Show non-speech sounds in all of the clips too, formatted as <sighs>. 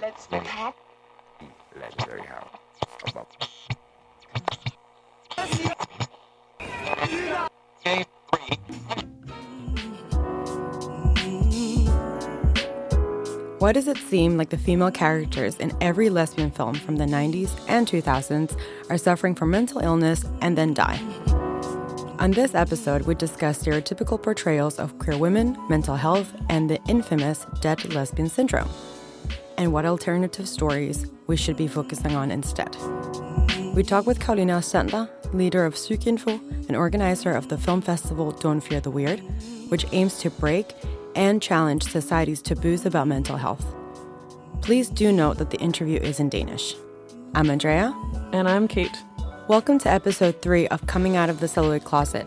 Let's pack. legendary house. About Game. Why does it seem like the female characters in every lesbian film from the 90s and 2000s are suffering from mental illness and then die? On this episode, we discuss stereotypical portrayals of queer women, mental health, and the infamous dead lesbian syndrome, and what alternative stories we should be focusing on instead. We talk with Karolina Sandler, leader of Psykinfo and organizer of the film festival Don't Fear the Weird, which aims to break and challenge society's taboos about mental health. Please do note that the interview is in Danish. I'm Andrea. And I'm Kate. Welcome to episode three of Coming Out of the Celluloid Closet.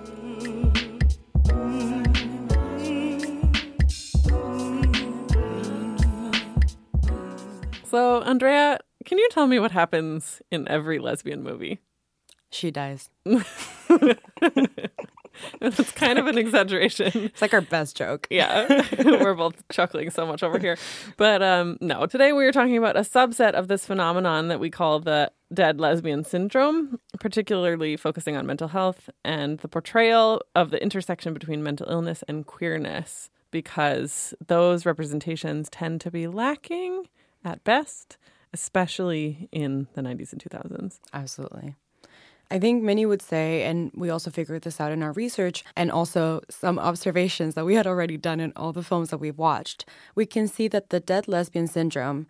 So, Andrea, can you tell me what happens in every lesbian movie? She dies. <laughs> <laughs> It's kind of an exaggeration. It's like our best joke. Yeah, <laughs> we're both chuckling so much over here. But um, no, today we are talking about a subset of this phenomenon that we call the dead lesbian syndrome, particularly focusing on mental health and the portrayal of the intersection between mental illness and queerness, because those representations tend to be lacking at best, especially in the 90s and 2000s. Absolutely. I think many would say, and we also figured this out in our research and also some observations that we had already done in all the films that we've watched, we can see that the dead lesbian syndrome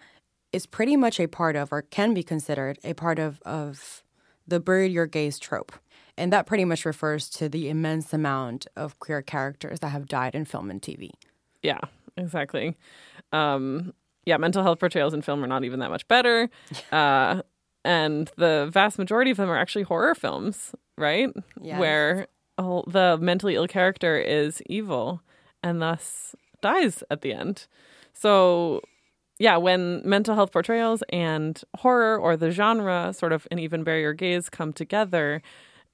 is pretty much a part of, or can be considered a part of, of the bury your gays trope. And that pretty much refers to the immense amount of queer characters that have died in film and TV. Yeah, exactly. Um, yeah, mental health portrayals in film are not even that much better. <laughs> Uh, and the vast majority of them are actually horror films, right? Yes. Where oh, the mentally ill character is evil and thus dies at the end. So, yeah, when mental health portrayals and horror or the genre, sort of an even barrier gaze, come together,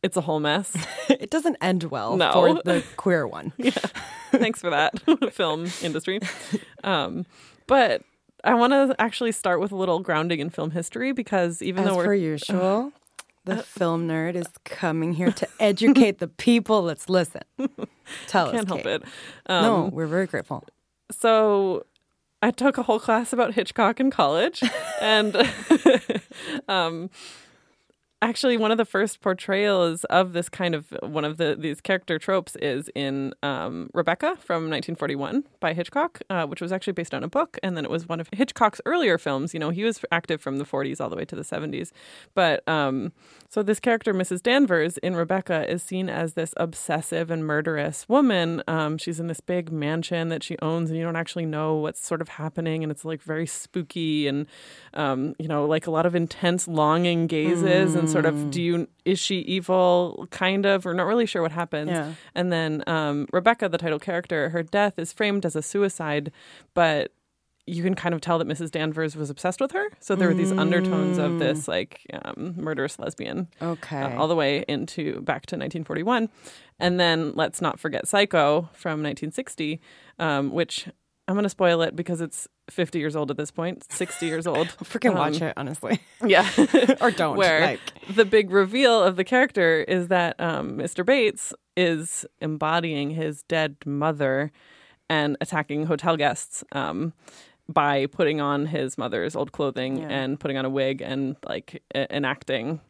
it's a whole mess. <laughs> it doesn't end well No. for the queer one. <laughs> yeah. Thanks for that, <laughs> film industry. Um, but I want to actually start with a little grounding in film history because even As though we're per usual, the film nerd is <laughs> coming here to educate the people. Let's listen. <laughs> Tell us. can't help Kate. it. Um, no, we're very grateful. So I took a whole class about Hitchcock in college, <laughs> and um, actually, one of the first portrayals of this kind of one of the these character tropes is in um, Rebecca from 1941 by Hitchcock, uh, which was actually based on a book, and then it was one of Hitchcock's earlier films. You know, he was active from the 40s all the way to the 70s, but um, so this character, Mrs. Danvers in Rebecca, is seen as this obsessive and murderous woman. Um, she's in this big mansion that she owns, and you don't actually know what's sort of happening, and it's like very spooky and um, you know, like a lot of intense longing gazes, and sort of, do you is she evil? Kind of, we're not really sure what happens. Yeah. And then um, Rebecca, the title character, her death is framed as a suicide, but you can kind of tell that Mrs. Danvers was obsessed with her. So there were these undertones of this like um, murderous lesbian Okay. uh, all the way into back to 1941. And then let's not forget Psycho from 1960, um, which I'm going to spoil it because it's 50 years old at this point, 60 years old. <laughs> Freaking watch Um, it, honestly. <laughs> Yeah. <laughs> or don't. Where like, the big reveal of the character is that um, Mr. Bates is embodying his dead mother and attacking hotel guests um, by putting on his mother's old clothing Yeah. and putting on a wig and like enacting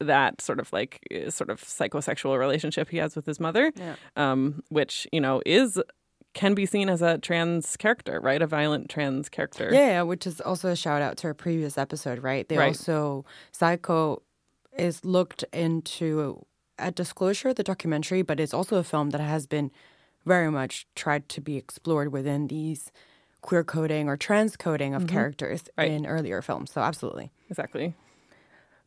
that sort of like sort of psychosexual relationship he has with his mother, Yeah. um, which you know is can be seen as a trans character, right? A violent trans character. yeah, yeah, which is also a shout out to our previous episode, right? They Right. also, Psycho is looked into at Disclosure, the documentary, but it's also a film that has been very much tried to be explored within these queer coding or trans coding of characters Mm-hmm. Right. in earlier films. So, absolutely. exactly.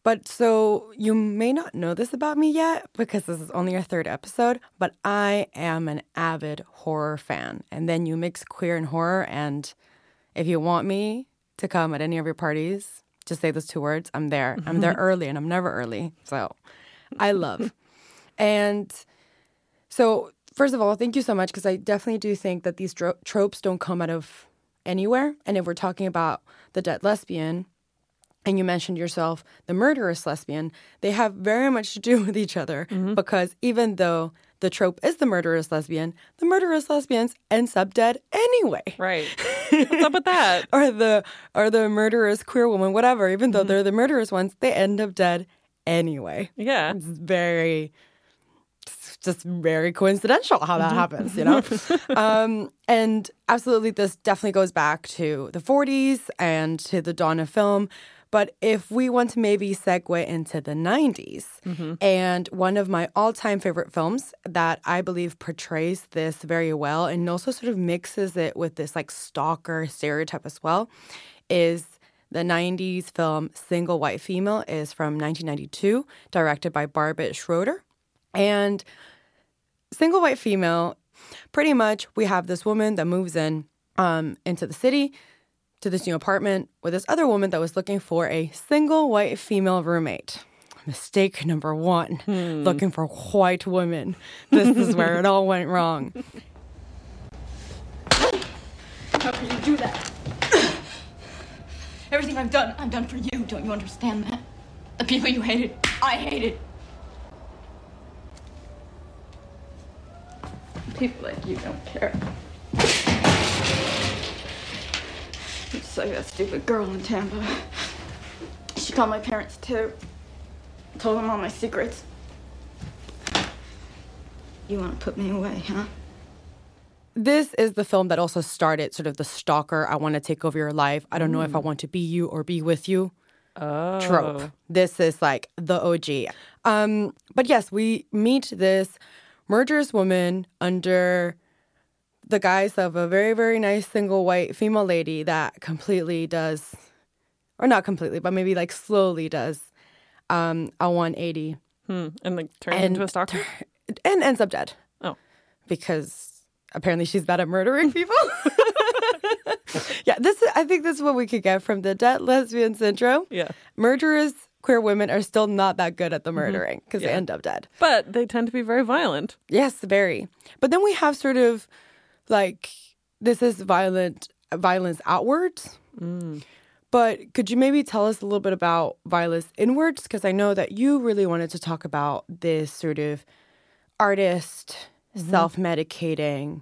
But so you may not know this about me yet because this is only our third episode, but I am an avid horror fan. And then you mix queer and horror. And if you want me to come at any of your parties, just say those two words. I'm there. I'm there <laughs> early and I'm never early. So I love. and so, first of all, thank you so much because I definitely do think that these tro- tropes don't come out of anywhere. And if we're talking about the dead lesbian, and you mentioned yourself the murderous lesbian, they have very much to do <laughs> with each other mm-hmm. because even though the trope is the murderous lesbian, the murderous lesbians ends up dead anyway. Right. <laughs> What's up with that? Or the or the murderous queer woman, whatever, even though mm-hmm. they're the murderous ones, they end up dead anyway. Yeah. It's very it's just very coincidental how that mm-hmm. happens, you know? <laughs> um, and absolutely, this definitely goes back to the 40s and to the dawn of film. But if we want to maybe segue into the 90s, and one of my all time favorite films that I believe portrays this very well and also sort of mixes it with this like stalker stereotype as well is the 90s film Single White Female is from 1992, directed by Barbet Schroeder. And Single White Female, pretty much we have this woman that moves in um, into the city to this new apartment with this other woman that was looking for a single white female roommate. Mistake number one, hmm. looking for white women. This is where it all went wrong. How could you do that? Everything I've done, I've done for you. Don't you understand that? The people you hated, I hated. People like you don't care. Just like that stupid girl in Tampa. She called my parents too. Told them all my secrets. You want to put me away, huh? This is the film that also started sort of the stalker, I want to take over your life. I don't know if I want to be you or be with you Oh. trope. This is like the OG. Um, but yes, we meet this murderous woman under the guise of a very, very nice single white female lady that completely does, or not completely, but maybe like slowly does um, a 180 Hmm. And like turns into a stalker. and ends up dead Oh. because apparently she's bad at murdering people. <laughs> yeah, this I think this is what we could get from the dead lesbian syndrome. Yeah. Murderous queer women are still not that good at the murdering because they Yeah. end up dead. But they tend to be very violent. Yes, very. But then we have sort of like this is violent violence outwards. Mm. But could you maybe tell us a little bit about violence inwards? Because I know that you really wanted to talk about this sort of artist mm-hmm. self medicating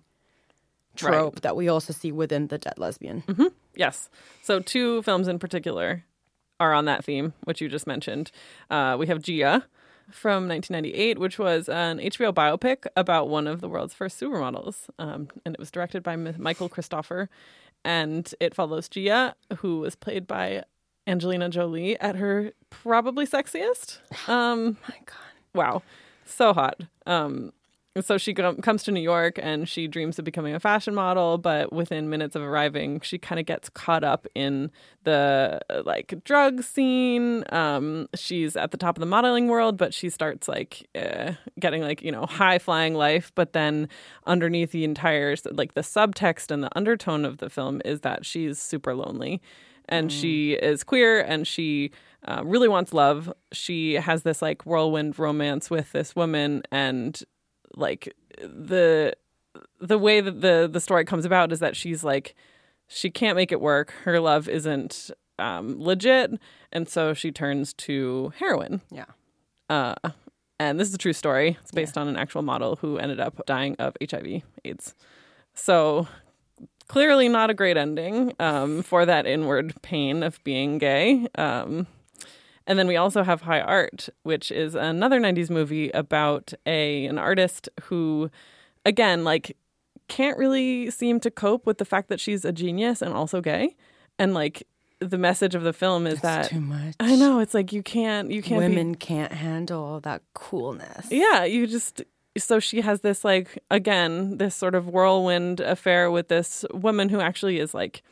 trope that we also see within the dead lesbian. Mm-hmm. Yes. So two films in particular are on that theme, which you just mentioned. Uh, we have Gia from 1998, which was an HBO biopic about one of the world's first supermodels, um, and it was directed by M- Michael Christopher, and it follows Gia, who was played by Angelina Jolie at her probably sexiest. <sighs> Um, My God. wow, so hot. Um, so she com- comes to New York and she dreams of becoming a fashion model, but within minutes of arriving, she kind of gets caught up in the uh, like drug scene. Um, she's at the top of the modeling world, but she starts like uh, getting like you know high flying life. But then underneath the entire like the subtext and the undertone of the film is that she's super lonely and she is queer and she uh, really wants love. She has this like whirlwind romance with this woman, and like the the way that the the story comes about is that she's like she can't make it work. Her love isn't um, legit, and so she turns to heroin. Yeah. Uh, and this is a true story. It's based on an actual model who ended up dying of HIV/AIDS. So clearly not a great ending um, for that inward pain of being gay. Um, and then we also have High Art, which is another 90s movie about a an artist who again like can't really seem to cope with the fact that she's a genius and also gay. And like the message of the film is That's that too much. I know it's like you can't you can't be Women can't handle that coolness. yeah, you just so she has this like again this sort of whirlwind affair with this woman who actually is like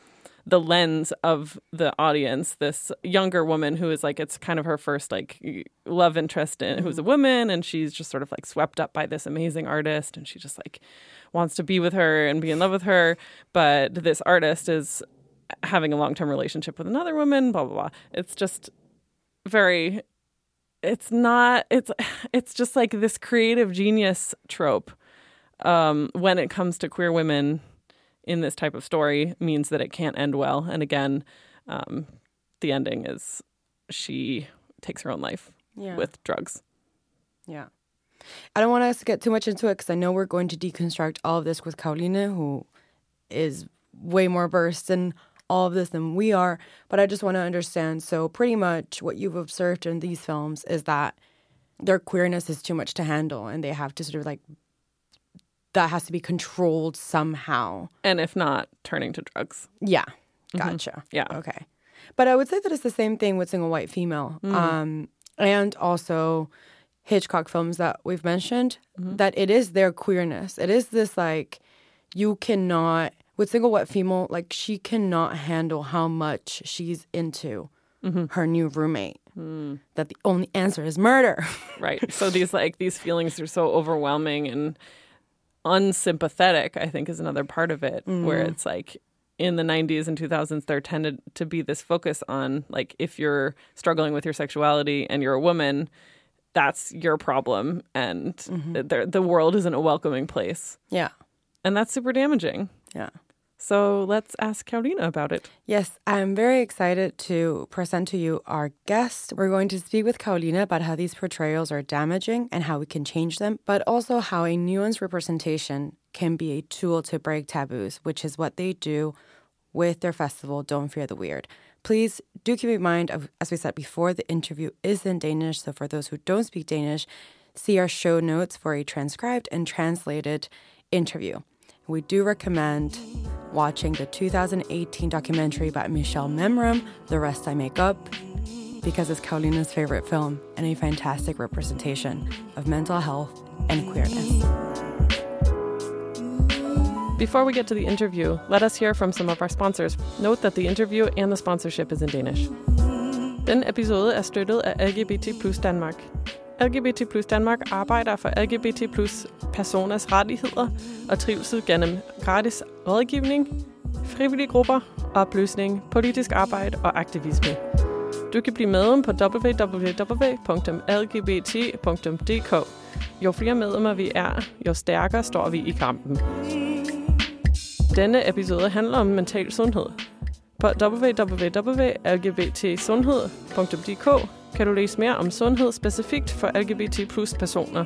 the lens of the audience this younger woman who is like it's kind of her first like love interest in who's a woman and she's just sort of like swept up by this amazing artist and she just like wants to be with her and be in love with her. But this artist is having a long-term relationship with another woman blah blah blah. It's just very it's not it's <sighs> it's just like this creative genius trope um when it comes to queer women in this type of story means that it can't end well. And again, um, the ending is she takes her own life Yeah. with drugs. Yeah. I don't want us to get too much into it because I know we're going to deconstruct all of this with Kaoline, who is way more versed in all of this than we are. But I just want to understand. So, pretty much what you've observed in these films is that their queerness is too much to handle and they have to sort of like, that has to be controlled somehow. And if not, turning to drugs. Yeah. Mm-hmm. Gotcha. Yeah. Okay. But I would say that it's the same thing with single white female. Mm. Um, and also Hitchcock films that we've mentioned, mm-hmm. that it is their queerness. It is this like, you cannot, with single white female, like she cannot handle how much she's into mm-hmm. her new roommate. Mm. That the only answer is murder. <laughs> Right. so these like these feelings are so overwhelming and unsympathetic, I think is another part of it, where mm. it's like in the 90s and 2000s there tended to be this focus on like if you're struggling with your sexuality and you're a woman, that's your problem and mm-hmm. the, the world isn't a welcoming place. yeah. And that's super damaging. Yeah. So let's ask Karina about it. Yes, I'm very excited to present to you our guest. We're going to speak with Carolina about how these portrayals are damaging and how we can change them, but also how a nuanced representation can be a tool to break taboos, which is what they do with their festival, Don't Fear the Weird. Please do keep in mind, as we said before, the interview is in Danish. So for those who don't speak Danish, see our show notes for a transcribed and translated interview. We do recommend watching the 2018 documentary by Michelle Memram, The Rest I Make Up, because it's Carolina's favorite film and a fantastic representation of mental health and queerness. Before we get to the interview, let us hear from some of our sponsors. Note that the interview and the sponsorship is in Danish. Den episode er støttet af LGBT Plus Danmark. LGBT Plus Danmark arbejder for LGBT Plus personers rettigheder og trivsel gennem gratis rådgivning, frivillige grupper, opløsning, politisk arbejde og aktivisme. Du kan blive medlem på www.lgbt.dk. Jo flere medlemmer vi er, jo stærkere står vi i kampen. Denne episode handler om mental sundhed. På www.lgbtsundhed.dk kan du læse mere om sundhed specifikt for LGBT plus personer,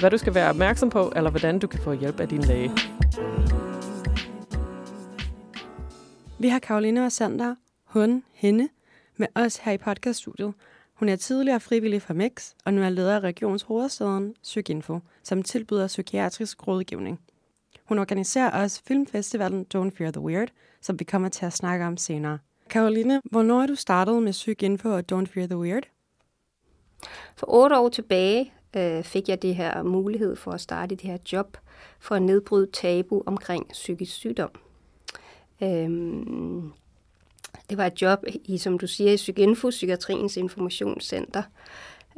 hvad du skal være opmærksom på, eller hvordan du kan få hjælp af din læge. Vi har Karoline og Sander, hun, hende, med os her i podcaststudiet. Hun er tidligere frivillig fra MEX, og nu er leder af Regions Hovedstaden, Psykinfo, som tilbyder psykiatrisk rådgivning. Hun organiserer også filmfestivalen Don't Fear the Weird, som vi kommer til at snakke om senere. Karoline, hvornår er du startet med Psykinfo og Don't Fear the Weird? For otte år tilbage øh, fik jeg det her mulighed for at starte det her job for at nedbryde tabu omkring psykisk sygdom. Øhm, det var et job i, som du siger, i Psykinfo, Psykiatriens Informationscenter.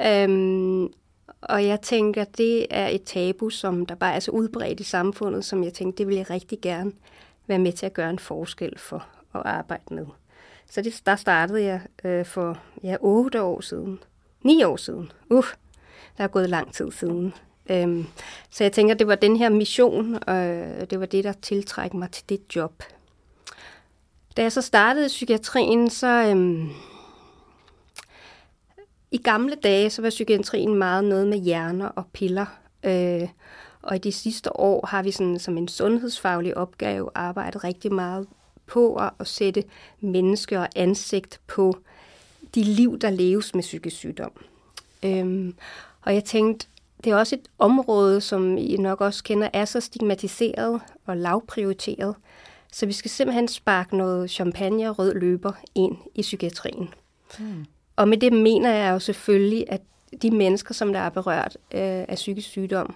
Øhm, og jeg tænker, det er et tabu, som der bare er så udbredt i samfundet, som jeg tænkte, det vil jeg rigtig gerne være med til at gøre en forskel for at arbejde med. Så det, der startede jeg øh, for ja, otte år siden. Ni år siden. Uh, der er gået lang tid siden. Øhm, så jeg tænker, det var den her mission, øh, det var det, der tiltrækker mig til det job. Da jeg så startede i psykiatrien, så... Øhm, I gamle dage, så var psykiatrien meget noget med hjerner og piller. Øh, og i de sidste år har vi sådan, som en sundhedsfaglig opgave arbejdet rigtig meget på at, at sætte mennesker og ansigt på de liv, der leves med psykisk sygdom. Øhm, og jeg tænkte, det er også et område, som I nok også kender, er så stigmatiseret og lavprioriteret. Så vi skal simpelthen sparke noget champagne og rød løber ind i psykiatrien. Mm. Og med det mener jeg jo selvfølgelig, at de mennesker, som der er berørt øh, af psykisk sygdom,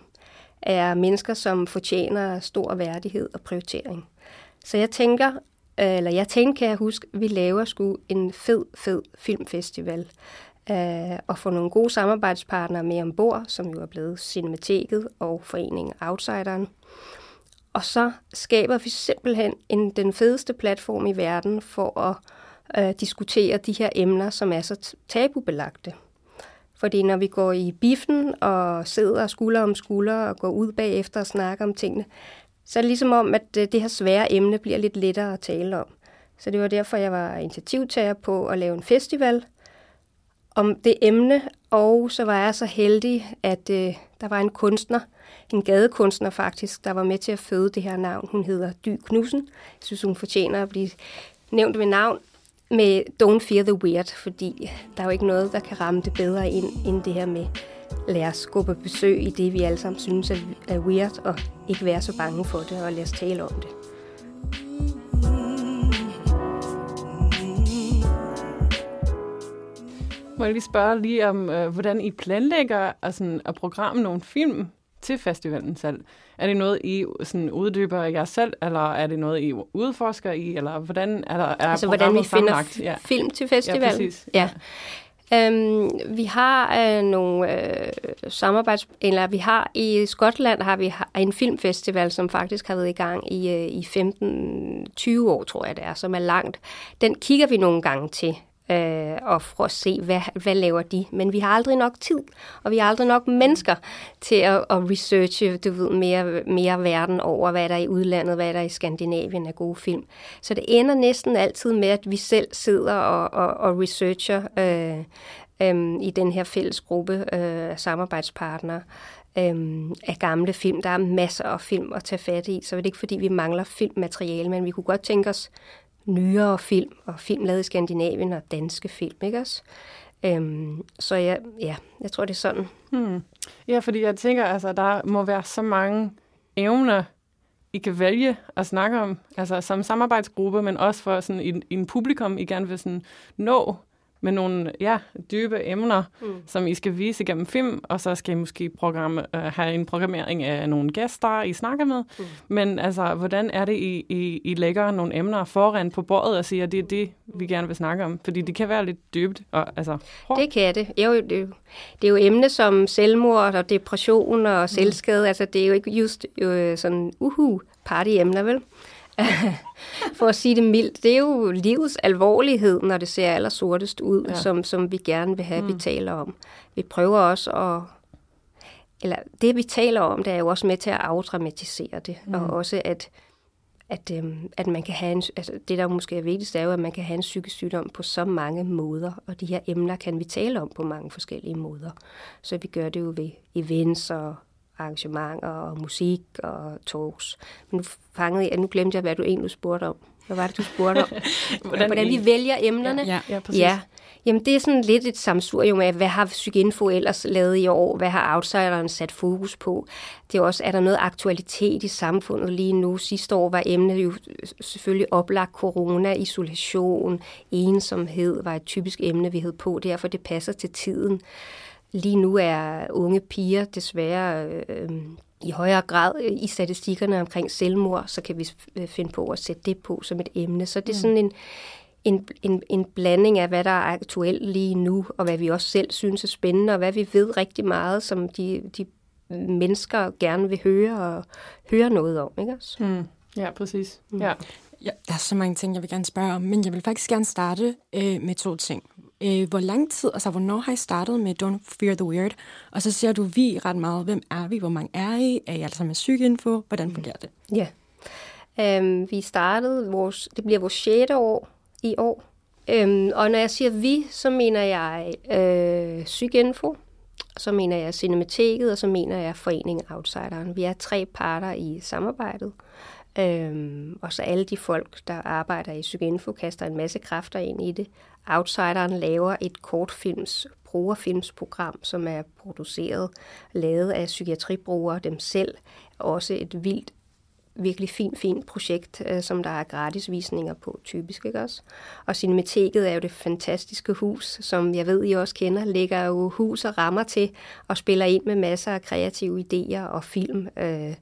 er mennesker, som fortjener stor værdighed og prioritering. Så jeg tænker, Øh, eller jeg tænker, kan jeg huske, vi laver sgu en fed, fed filmfestival. Øh, og få nogle gode samarbejdspartnere med ombord, som jo er blevet Cinemateket og foreningen Outsideren. Og så skaber vi simpelthen en, den fedeste platform i verden for at øh, diskutere de her emner, som er så tabubelagte. Fordi når vi går i biffen og sidder skulder om skulder og går ud bagefter og snakker om tingene, så er det ligesom om, at øh, det her svære emne bliver lidt lettere at tale om. Så det var derfor, jeg var initiativtager på at lave en festival om det emne, og så var jeg så heldig, at øh, der var en kunstner, en gadekunstner faktisk, der var med til at føde det her navn. Hun hedder Dy Knudsen. Jeg synes, hun fortjener at blive nævnt ved navn med Don't Fear the Weird, fordi der er jo ikke noget, der kan ramme det bedre ind, end det her med lad os gå på besøg i det, vi alle sammen synes er weird, og ikke være så bange for det, og lad os tale om det. Må jeg lige spørge lige om, øh, hvordan I planlægger altså, at programme nogle film til festivalen selv? Er det noget, I sådan, uddyber jer selv, eller er det noget, I udforsker i, eller hvordan er der er Altså, hvordan vi finder? Ja. film til festivalen? Ja, præcis. Ja. Øhm, vi har øh, nogle øh, samarbejds... Eller vi har i Skotland har vi en filmfestival, som faktisk har været i gang i, øh, i 15-20 år, tror jeg det er, som er langt. Den kigger vi nogle gange til øh, og for at se, hvad, hvad laver de. Men vi har aldrig nok tid, og vi har aldrig nok mennesker til at, at researche du ved, mere, mere verden over, hvad der er i udlandet, hvad der er i Skandinavien af gode film. Så det ender næsten altid med, at vi selv sidder og, og, og researcher øh, øh, i den her fælles gruppe øh, af samarbejdspartnere øh, af gamle film. Der er masser af film at tage fat i, så det er ikke fordi, vi mangler filmmateriale, men vi kunne godt tænke os nyere film, og film lavet i Skandinavien, og danske film, ikke også? Øhm, så ja, ja, jeg tror, det er sådan. Hmm. Ja, fordi jeg tænker, altså, der må være så mange evner, I kan vælge at snakke om, altså som samarbejdsgruppe, men også for sådan en, en publikum, I gerne vil sådan nå med nogle ja, dybe emner, mm. som I skal vise gennem film, og så skal I måske programme, uh, have en programmering af nogle gæster, I snakker med. Mm. Men altså, hvordan er det, I, I, I lægger nogle emner foran på bordet og siger, at det er det, vi gerne vil snakke om? Fordi det kan være lidt dybt. Og, altså. Det kan det. Jo, det, er jo, det er jo emne som selvmord og depression og mm. selvskade. Altså, det er jo ikke just jo, sådan uhu partyemner, vel? <laughs> for at sige det mildt. Det er jo livets alvorlighed, når det ser aller sortest ud, ja. som, som vi gerne vil have, mm. vi taler om. Vi prøver også at... Eller det, vi taler om, det er jo også med til at afdramatisere det. Mm. Og også at, at, øhm, at man kan have en... Altså, det, der måske er vigtigst, er jo, at man kan have en psykisk sygdom på så mange måder. Og de her emner kan vi tale om på mange forskellige måder. Så vi gør det jo ved events og arrangementer og musik og talks. Men nu fangede jeg, nu glemte jeg, hvad du egentlig spurgte om. Hvad var det, du spurgte om? <laughs> hvordan, hvordan vi vælger emnerne? Ja, ja, præcis. Ja. Jamen, det er sådan lidt et samsurium af, hvad har Psykinfo ellers lavet i år? Hvad har outsideren sat fokus på? Det er også, er der noget aktualitet i samfundet lige nu? Sidste år var emnet jo selvfølgelig oplagt corona, isolation, ensomhed var et typisk emne, vi havde på, derfor det passer til tiden. Lige nu er unge piger desværre øh, i højere grad i statistikkerne omkring selvmord, så kan vi øh, finde på at sætte det på som et emne. Så det er mm. sådan en, en, en, en blanding af, hvad der er aktuelt lige nu, og hvad vi også selv synes er spændende, og hvad vi ved rigtig meget, som de, de mennesker gerne vil høre og høre noget om. Ikke? Mm. Ja, præcis. Mm. Ja. Ja, der er så mange ting, jeg vil gerne spørge om, men jeg vil faktisk gerne starte øh, med to ting. Øh, hvor lang tid, altså hvornår har I startet med Don't Fear the Weird? Og så ser du vi ret meget. Hvem er vi? Hvor mange er I? Er I altså med psykinfo? Hvordan mm. fungerer det? Ja. Um, vi startede vores, det bliver vores 6. år i år. Um, og når jeg siger vi, så mener jeg øh, psykinfo, så mener jeg Cinemateket, og så mener jeg Foreningen Outsideren. Vi er tre parter i samarbejdet. Øhm, og så alle de folk, der arbejder i Psykinfo, kaster en masse kræfter ind i det. Outsideren laver et kortfilms, brugerfilmsprogram, som er produceret, lavet af psykiatribrugere dem selv. Også et vildt virkelig fint, fint projekt, øh, som der er gratis visninger på, typisk, ikke også? Og Cinemateket er jo det fantastiske hus, som jeg ved, I også kender, ligger jo hus og rammer til og spiller ind med masser af kreative idéer og film. Øh,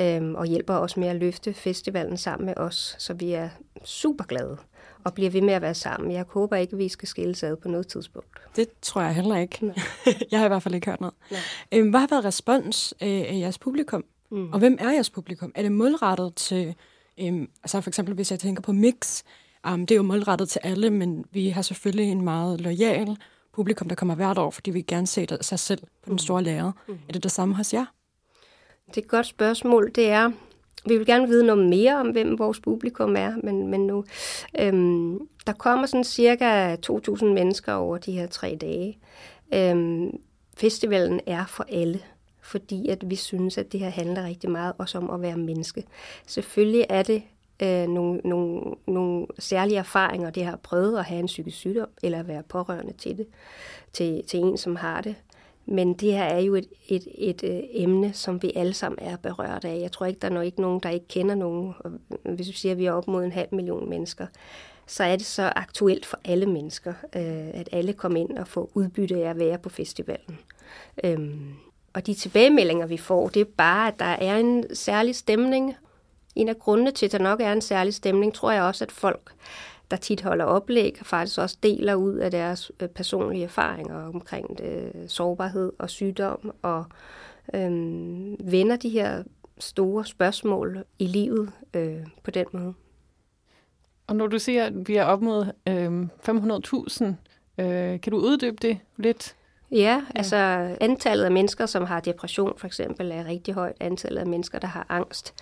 øhm, og hjælper os med at løfte festivalen sammen med os, så vi er super glade og bliver ved med at være sammen. Jeg håber ikke, at vi skal skille ad på noget tidspunkt. Det tror jeg heller ikke. <laughs> jeg har i hvert fald ikke hørt noget. Øhm, hvad har været respons øh, af jeres publikum? Mm. Og hvem er jeres publikum? Er det målrettet til, øhm, altså for eksempel hvis jeg tænker på Mix, um, det er jo målrettet til alle, men vi har selvfølgelig en meget lojal publikum, der kommer hvert år, fordi vi gerne ser sig selv på den mm. store lærer. Mm. Er det det samme hos jer? Det er et godt spørgsmål. Det er, vi vil gerne vide noget mere om, hvem vores publikum er, men, men nu, øhm, der kommer sådan cirka 2.000 mennesker over de her tre dage. Øhm, festivalen er for alle, fordi at vi synes, at det her handler rigtig meget også om at være menneske. Selvfølgelig er det øh, nogle, nogle, nogle særlige erfaringer, det har prøvet at have en psykisk sygdom, eller at være pårørende til det, til, til en, som har det. Men det her er jo et, et, et, et øh, emne, som vi alle sammen er berørt af. Jeg tror ikke, der er nok ikke nogen, der ikke kender nogen. Hvis vi siger, at vi er op mod en halv million mennesker, så er det så aktuelt for alle mennesker, øh, at alle kommer ind og får udbytte af at være på festivalen. Øhm, og de tilbagemeldinger, vi får, det er bare, at der er en særlig stemning. En af grundene til, at der nok er en særlig stemning, tror jeg også, at folk, der tit holder oplæg, faktisk også deler ud af deres øh, personlige erfaringer omkring det, sårbarhed og sygdom, og øhm, vender de her store spørgsmål i livet øh, på den måde. Og når du siger, at vi er op mod øh, 500.000, øh, kan du uddybe det lidt? Ja, ja, altså antallet af mennesker, som har depression for eksempel, er rigtig højt. Antallet af mennesker, der har angst,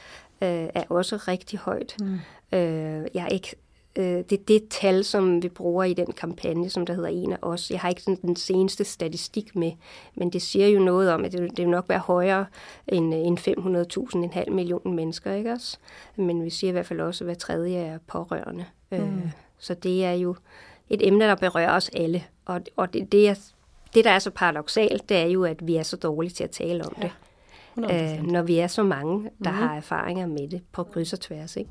øh, er også rigtig højt. Mm. Øh, jeg er ikke øh, det er det tal, som vi bruger i den kampagne, som der hedder En af os. Jeg har ikke sådan den seneste statistik med, men det siger jo noget om, at det, det vil nok være højere end, end 500.000, en halv million mennesker, ikke også? Men vi siger i hvert fald også, at hver tredje er pårørende. Øh, mm. Øh, så det er jo et emne, der berører os alle. Og, og det, det, er, det, der er så paradoxalt, det er jo, at vi er så dårlige til at tale om ja. det. Øh, når vi er så mange, der mm. har erfaringer med det på kryds og tværs, ikke?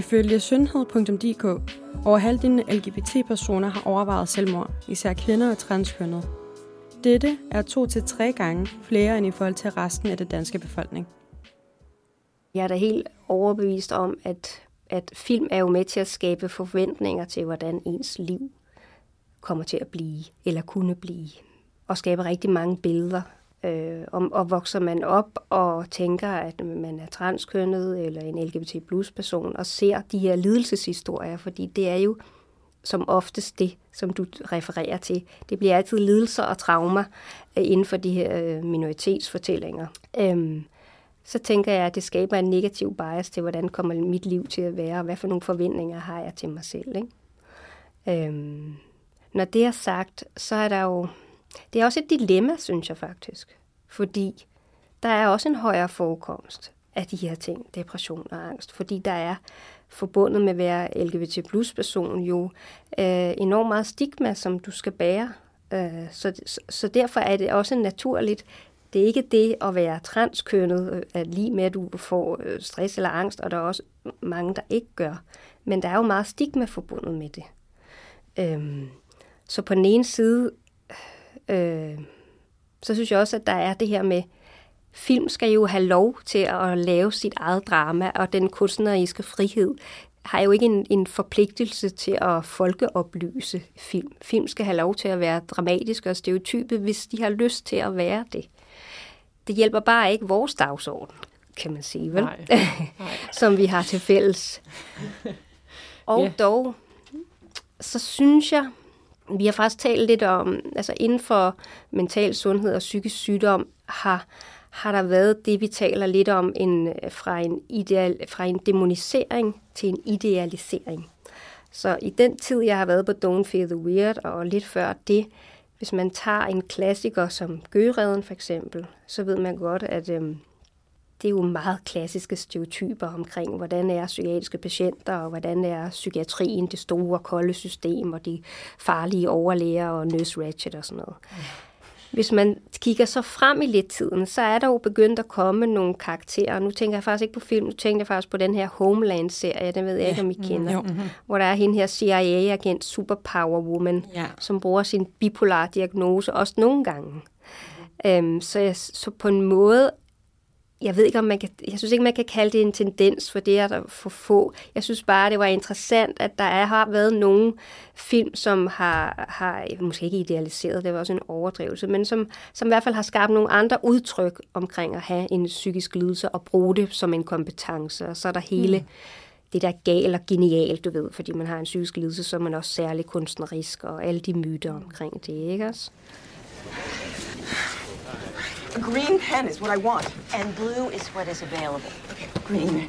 Ifølge sundhed.dk over halvdelen af LGBT-personer har overvejet selvmord, især kvinder og transkønnede. Dette er to til tre gange flere end i forhold til resten af den danske befolkning. Jeg er da helt overbevist om, at, at film er jo med til at skabe forventninger til, hvordan ens liv kommer til at blive, eller kunne blive. Og skabe rigtig mange billeder Øh, og, og vokser man op og tænker, at man er transkønnet eller en LGBT plus person, og ser de her lidelseshistorier, fordi det er jo som oftest det, som du refererer til. Det bliver altid lidelser og traumer øh, inden for de her øh, minoritetsfortællinger. Øhm, så tænker jeg, at det skaber en negativ bias til, hvordan kommer mit liv til at være, og hvad for nogle forventninger har jeg til mig selv. Ikke? Øhm, når det er sagt, så er der jo det er også et dilemma, synes jeg faktisk. Fordi der er også en højere forekomst af de her ting, depression og angst, fordi der er forbundet med at være LGBT plus person jo øh, enormt meget stigma, som du skal bære. Øh, så, så, så derfor er det også naturligt, det er ikke det at være transkønnet, øh, at lige med at du får øh, stress eller angst, og der er også mange, der ikke gør. Men der er jo meget stigma forbundet med det. Øhm, så på den ene side Øh, så synes jeg også, at der er det her med, film skal jo have lov til at lave sit eget drama, og den kunstneriske frihed har jo ikke en, en forpligtelse til at folkeoplyse film. Film skal have lov til at være dramatiske og stereotype, hvis de har lyst til at være det. Det hjælper bare ikke vores dagsorden, kan man sige, vel? Nej. <laughs> Nej. Som vi har til fælles. <laughs> Og yeah. dog, så synes jeg, vi har faktisk talt lidt om, altså inden for mental sundhed og psykisk sygdom, har, har der været det, vi taler lidt om, en, fra, en ideal, fra en demonisering til en idealisering. Så i den tid, jeg har været på Don't Fear the Weird, og lidt før det, hvis man tager en klassiker som Gøreden for eksempel, så ved man godt, at øhm, det er jo meget klassiske stereotyper omkring, hvordan er psykiatriske patienter, og hvordan er psykiatrien, det store, kolde system, og de farlige overlæger og nurse ratchet og sådan noget. Hvis man kigger så frem i lidt tiden, så er der jo begyndt at komme nogle karakterer. Nu tænker jeg faktisk ikke på film, nu tænker jeg faktisk på den her Homeland-serie, den ved jeg ikke, om I kender. Mm-hmm. Hvor der er hende her CIA-agent, superpower woman, ja. som bruger sin bipolar diagnose også nogle gange. Um, så, jeg, så på en måde jeg ved ikke, om man kan, jeg synes ikke, man kan kalde det en tendens, for det er der for få. Jeg synes bare, det var interessant, at der er, har været nogle film, som har, har, måske ikke idealiseret, det var også en overdrivelse, men som, som i hvert fald har skabt nogle andre udtryk omkring at have en psykisk lidelse og bruge det som en kompetence. Og så er der hele mm. det der gal og genialt, du ved, fordi man har en psykisk lidelse, så er man også særlig kunstnerisk, og alle de myter omkring det, ikke også? A green pen is what I want. And blue is what is available. Okay, green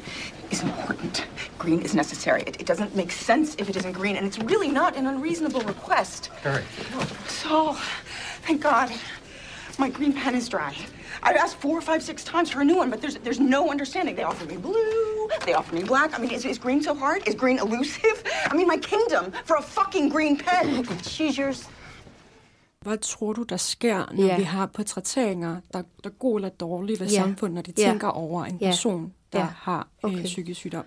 is important. Green is necessary. It, it doesn't make sense if it isn't green, and it's really not an unreasonable request. Harry. So, thank God, my green pen is dry. I've asked four, five, six times for a new one, but there's there's no understanding. They offer me blue, they offer me black. I mean, is, is green so hard? Is green elusive? I mean, my kingdom for a fucking green pen. Choose yours. Hvad tror du, der sker, når Ja. vi har portrætteringer, der, der går eller dårligt ved Ja. samfundet, når de Ja. tænker over en Ja. person, der Ja. har okay. Okay. psykisk sygdom?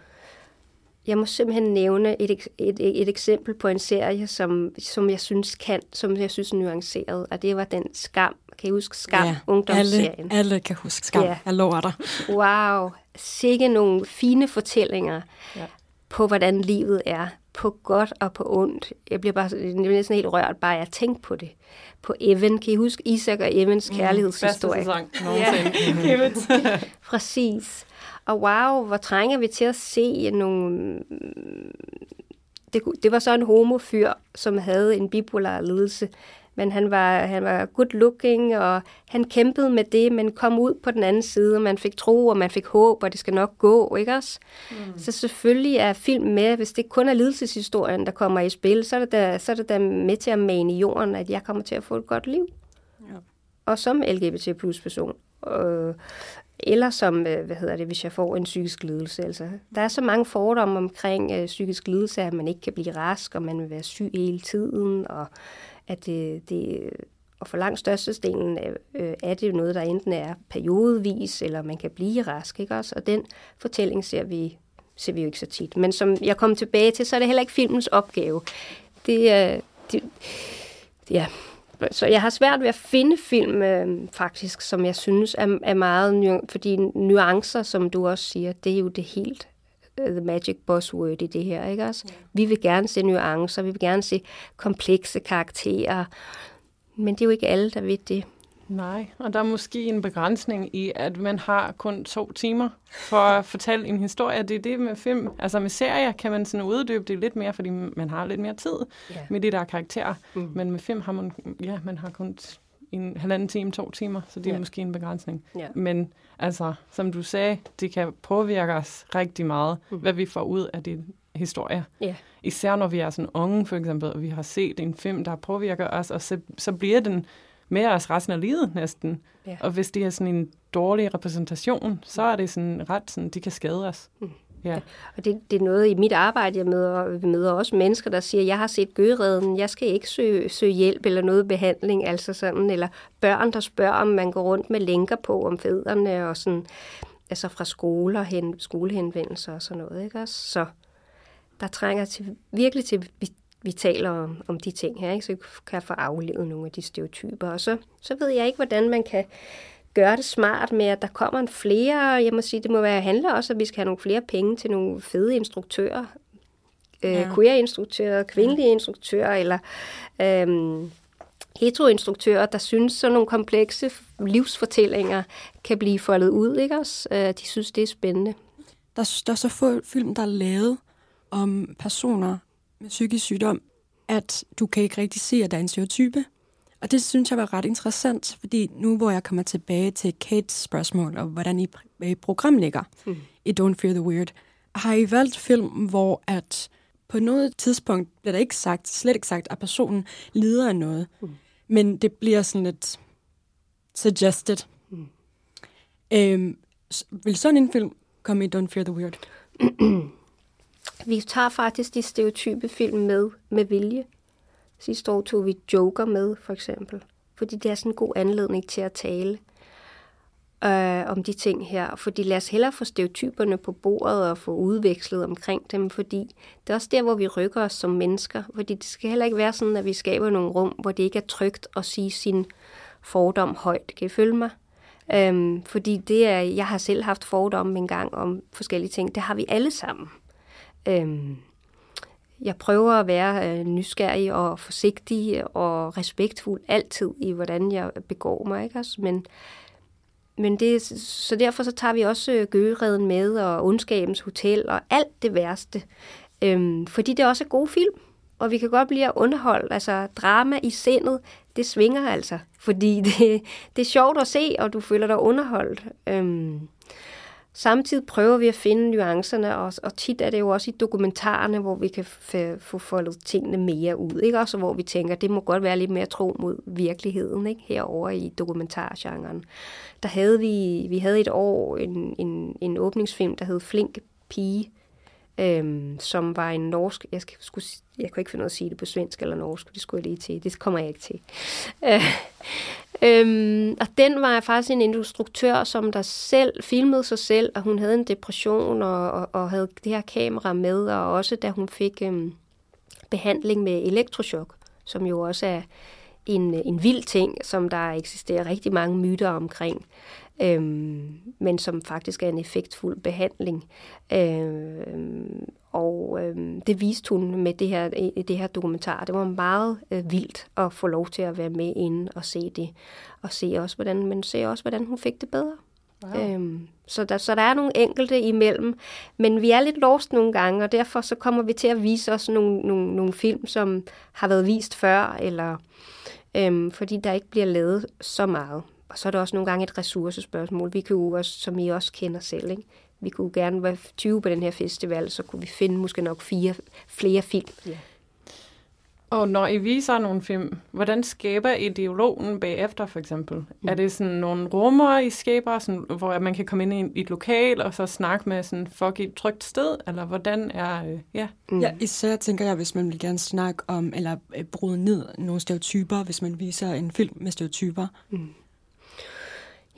Jeg må simpelthen nævne et, et, et, et eksempel på en serie, som, som jeg synes kan, som jeg synes er nuanceret, og det var den Skam. Kan I huske Skam? alle, Ungdomsserien. alle kan huske skam. Ja. Jeg lover dig. Wow, sikke nogle fine fortællinger ja. På, hvordan livet er. På godt og på ondt. Jeg bliver bare jeg bliver næsten helt rørt, bare jeg tænker på det. På Evan. Kan I huske Isak og Evans Bedste kærlighedshistorie? sæson nogensinde. <laughs> Præcis. Og wow, hvor trænger vi til at se nogle... Det, det var så en homofyr, som havde en bipolar lidelse. Men han var, han var good looking, og han kæmpede med det, men kom ud på den anden side, og man fik tro, og man fik håb, og det skal nok gå, ikke også? Mm. Så selvfølgelig er film med, hvis det kun er lidelseshistorien, der kommer i spil, så er det da, så er det da med til at mane i jorden, at jeg kommer til at få et godt liv. Ja. Og som LGBT plus person. Øh, eller som, øh, hvad hedder det, hvis jeg får en psykisk lidelse. Altså, der er så mange fordomme omkring øh, psykisk lidelse, at man ikke kan blive rask, og man vil være syg hele tiden, og at det, det og for langt størstedelen øh, er det jo noget, der enten er periodevis, eller man kan blive rask, ikke også? Og den fortælling ser vi, ser vi jo ikke så tit. Men som jeg kom tilbage til, så er det heller ikke filmens opgave. Det er... Det, ja, så jeg har svært ved at finde film, øh, faktisk, som jeg synes er, er meget... nu- Fordi nuancer, som du også siger, det er jo det helt the magic buzzword i det her, ikke også? Vi vil gerne se nuancer, vi vil gerne se komplekse karakterer, men det er jo ikke alle, der ved det. Nej, og der er måske en begrænsning i, at man har kun to timer for at fortælle en historie. Det er det med film. Altså med serier kan man sådan uddybe det lidt mere, fordi man har lidt mere tid Ja. med de der karakterer. Mm. Men med film har man, ja, man har kun en halvanden time, to timer, så det er Ja. måske en begrænsning. Ja. Men altså, som du sagde, det kan påvirke os rigtig meget, mm. hvad vi får ud af de historier. Ja. Især når vi er sådan unge, for eksempel, og vi har set en film, der påvirker os, og så, så bliver den med os resten af livet næsten. Ja. Og hvis det er sådan en dårlig repræsentation, så er det sådan ret sådan, de kan skade os. Mm. Ja. Og det, det er noget i mit arbejde, jeg møder, vi møder også mennesker, der siger, jeg har set gøreden, jeg skal ikke søge, søge hjælp eller noget behandling, altså sådan, eller børn, der spørger, om man går rundt med lænker på om fædrene, og sådan, altså fra skoler, hen, skolehenvendelser og sådan noget, ikke også? Så der trænger til, virkelig til, vi, vi taler om, om de ting her, ikke? så kan kan få aflevet nogle af de stereotyper. Og så, så ved jeg ikke, hvordan man kan gøre det smart med, at der kommer en flere, jeg må sige, det må være, handler også, at vi skal have nogle flere penge til nogle fede instruktører, øh, Ja. queer-instruktører, kvindelige instruktører, eller øhm, heteroinstruktører, der synes, sådan nogle komplekse livsfortællinger kan blive foldet ud, ikke også? Øh, de synes, det er spændende. Der, der er så få film, der er lavet om personer med psykisk sygdom, at du kan ikke rigtig se, at der er en stereotype. Og det synes jeg var ret interessant, fordi nu hvor jeg kommer tilbage til Kates spørgsmål, og hvordan I, I programlægger mm. i Don't Fear the Weird, har I valgt film, hvor at på noget tidspunkt bliver der ikke sagt, slet ikke sagt, at personen lider af noget, mm. men det bliver sådan lidt suggested. Mm. Øhm, vil sådan en film komme i Don't Fear the Weird? <clears throat> Vi tager faktisk de stereotype film med, med vilje. Sidste år tog vi Joker med, for eksempel. Fordi det er sådan en god anledning til at tale øh, om de ting her. Fordi lad os hellere få stereotyperne på bordet og få udvekslet omkring dem, fordi det er også der, hvor vi rykker os som mennesker. Fordi det skal heller ikke være sådan, at vi skaber nogle rum, hvor det ikke er trygt at sige sin fordom højt. Kan I følge mig? Øhm, fordi det er, jeg har selv haft fordomme en gang om forskellige ting. Det har vi alle sammen. Øhm, jeg prøver at være øh, nysgerrig og forsigtig og respektfuld altid i, hvordan jeg begår mig. Ikke? også? Men, men det, så derfor så tager vi også øh, Gøgereden med og Ondskabens Hotel og alt det værste. Øhm, fordi det også er gode film, og vi kan godt blive underholdt. Altså drama i sindet, det svinger altså, fordi <laughs> det, det er sjovt at se, og du føler dig underholdt. Øhm, samtidig prøver vi at finde nuancerne, og, og tit er det jo også i dokumentarerne, hvor vi kan få foldet tingene mere ud, ikke? Også hvor vi tænker, det må godt være lidt mere tro mod virkeligheden, ikke? Herover i dokumentargenren. Der havde vi, vi havde et år en, en, en åbningsfilm, der hed Flink Pige, øhm, som var en norsk, jeg, skal, skulle, jeg kunne ikke finde ud af at sige det på svensk eller norsk, det skulle jeg lige til, det kommer jeg ikke til. Øh, Øhm, og den var faktisk en instruktør, som der selv filmede sig selv, og hun havde en depression og, og, og havde det her kamera med, og også da hun fik øhm, behandling med elektrochok, som jo også er en, øh, en vild ting, som der eksisterer rigtig mange myter omkring øhm, men som faktisk er en effektfuld behandling. Øhm, og øhm, det viste hun med det her, i det her dokumentar. Det var meget øh, vildt at få lov til at være med inde og se det. Og se også, hvordan, men se også, hvordan hun fik det bedre. Wow. Øhm, så, der, så der er nogle enkelte imellem, men vi er lidt lost nogle gange, og derfor så kommer vi til at vise også nogle, nogle, nogle film, som har været vist før, eller øhm, fordi der ikke bliver lavet så meget. Og så er det også nogle gange et ressourcespørgsmål. Vi kan jo også, som I også kender selv, ikke? vi kunne gerne være 20 på den her festival, så kunne vi finde måske nok fire, flere film. Ja. Og når I viser nogle film, hvordan skaber I dialogen bagefter, for eksempel? Mm. Er det sådan nogle rummer, I skaber, sådan, hvor man kan komme ind i et lokal og så snakke med sådan, folk i et trygt sted? Eller hvordan er... Øh, ja. Mm. ja, især tænker jeg, hvis man vil gerne snakke om, eller øh, bryde ned nogle stereotyper, hvis man viser en film med stereotyper. Mm.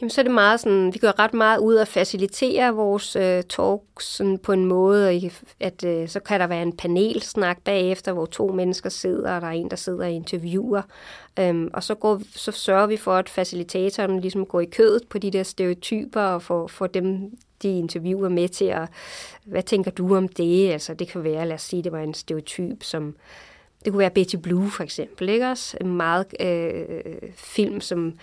Jamen, så er det meget sådan, vi gør ret meget ud at facilitere vores øh, talks sådan på en måde, at øh, så kan der være en panelsnak bagefter, hvor to mennesker sidder, og der er en, der sidder og interviewer. Øhm, og så, går, så sørger vi for, at facilitatoren ligesom går i kødet på de der stereotyper, og får, får dem, de interviewer med til at, hvad tænker du om det? Altså, det kan være, lad os sige, det var en stereotyp, som det kunne være Betty Blue for eksempel, ikke også? En meget øh, film, som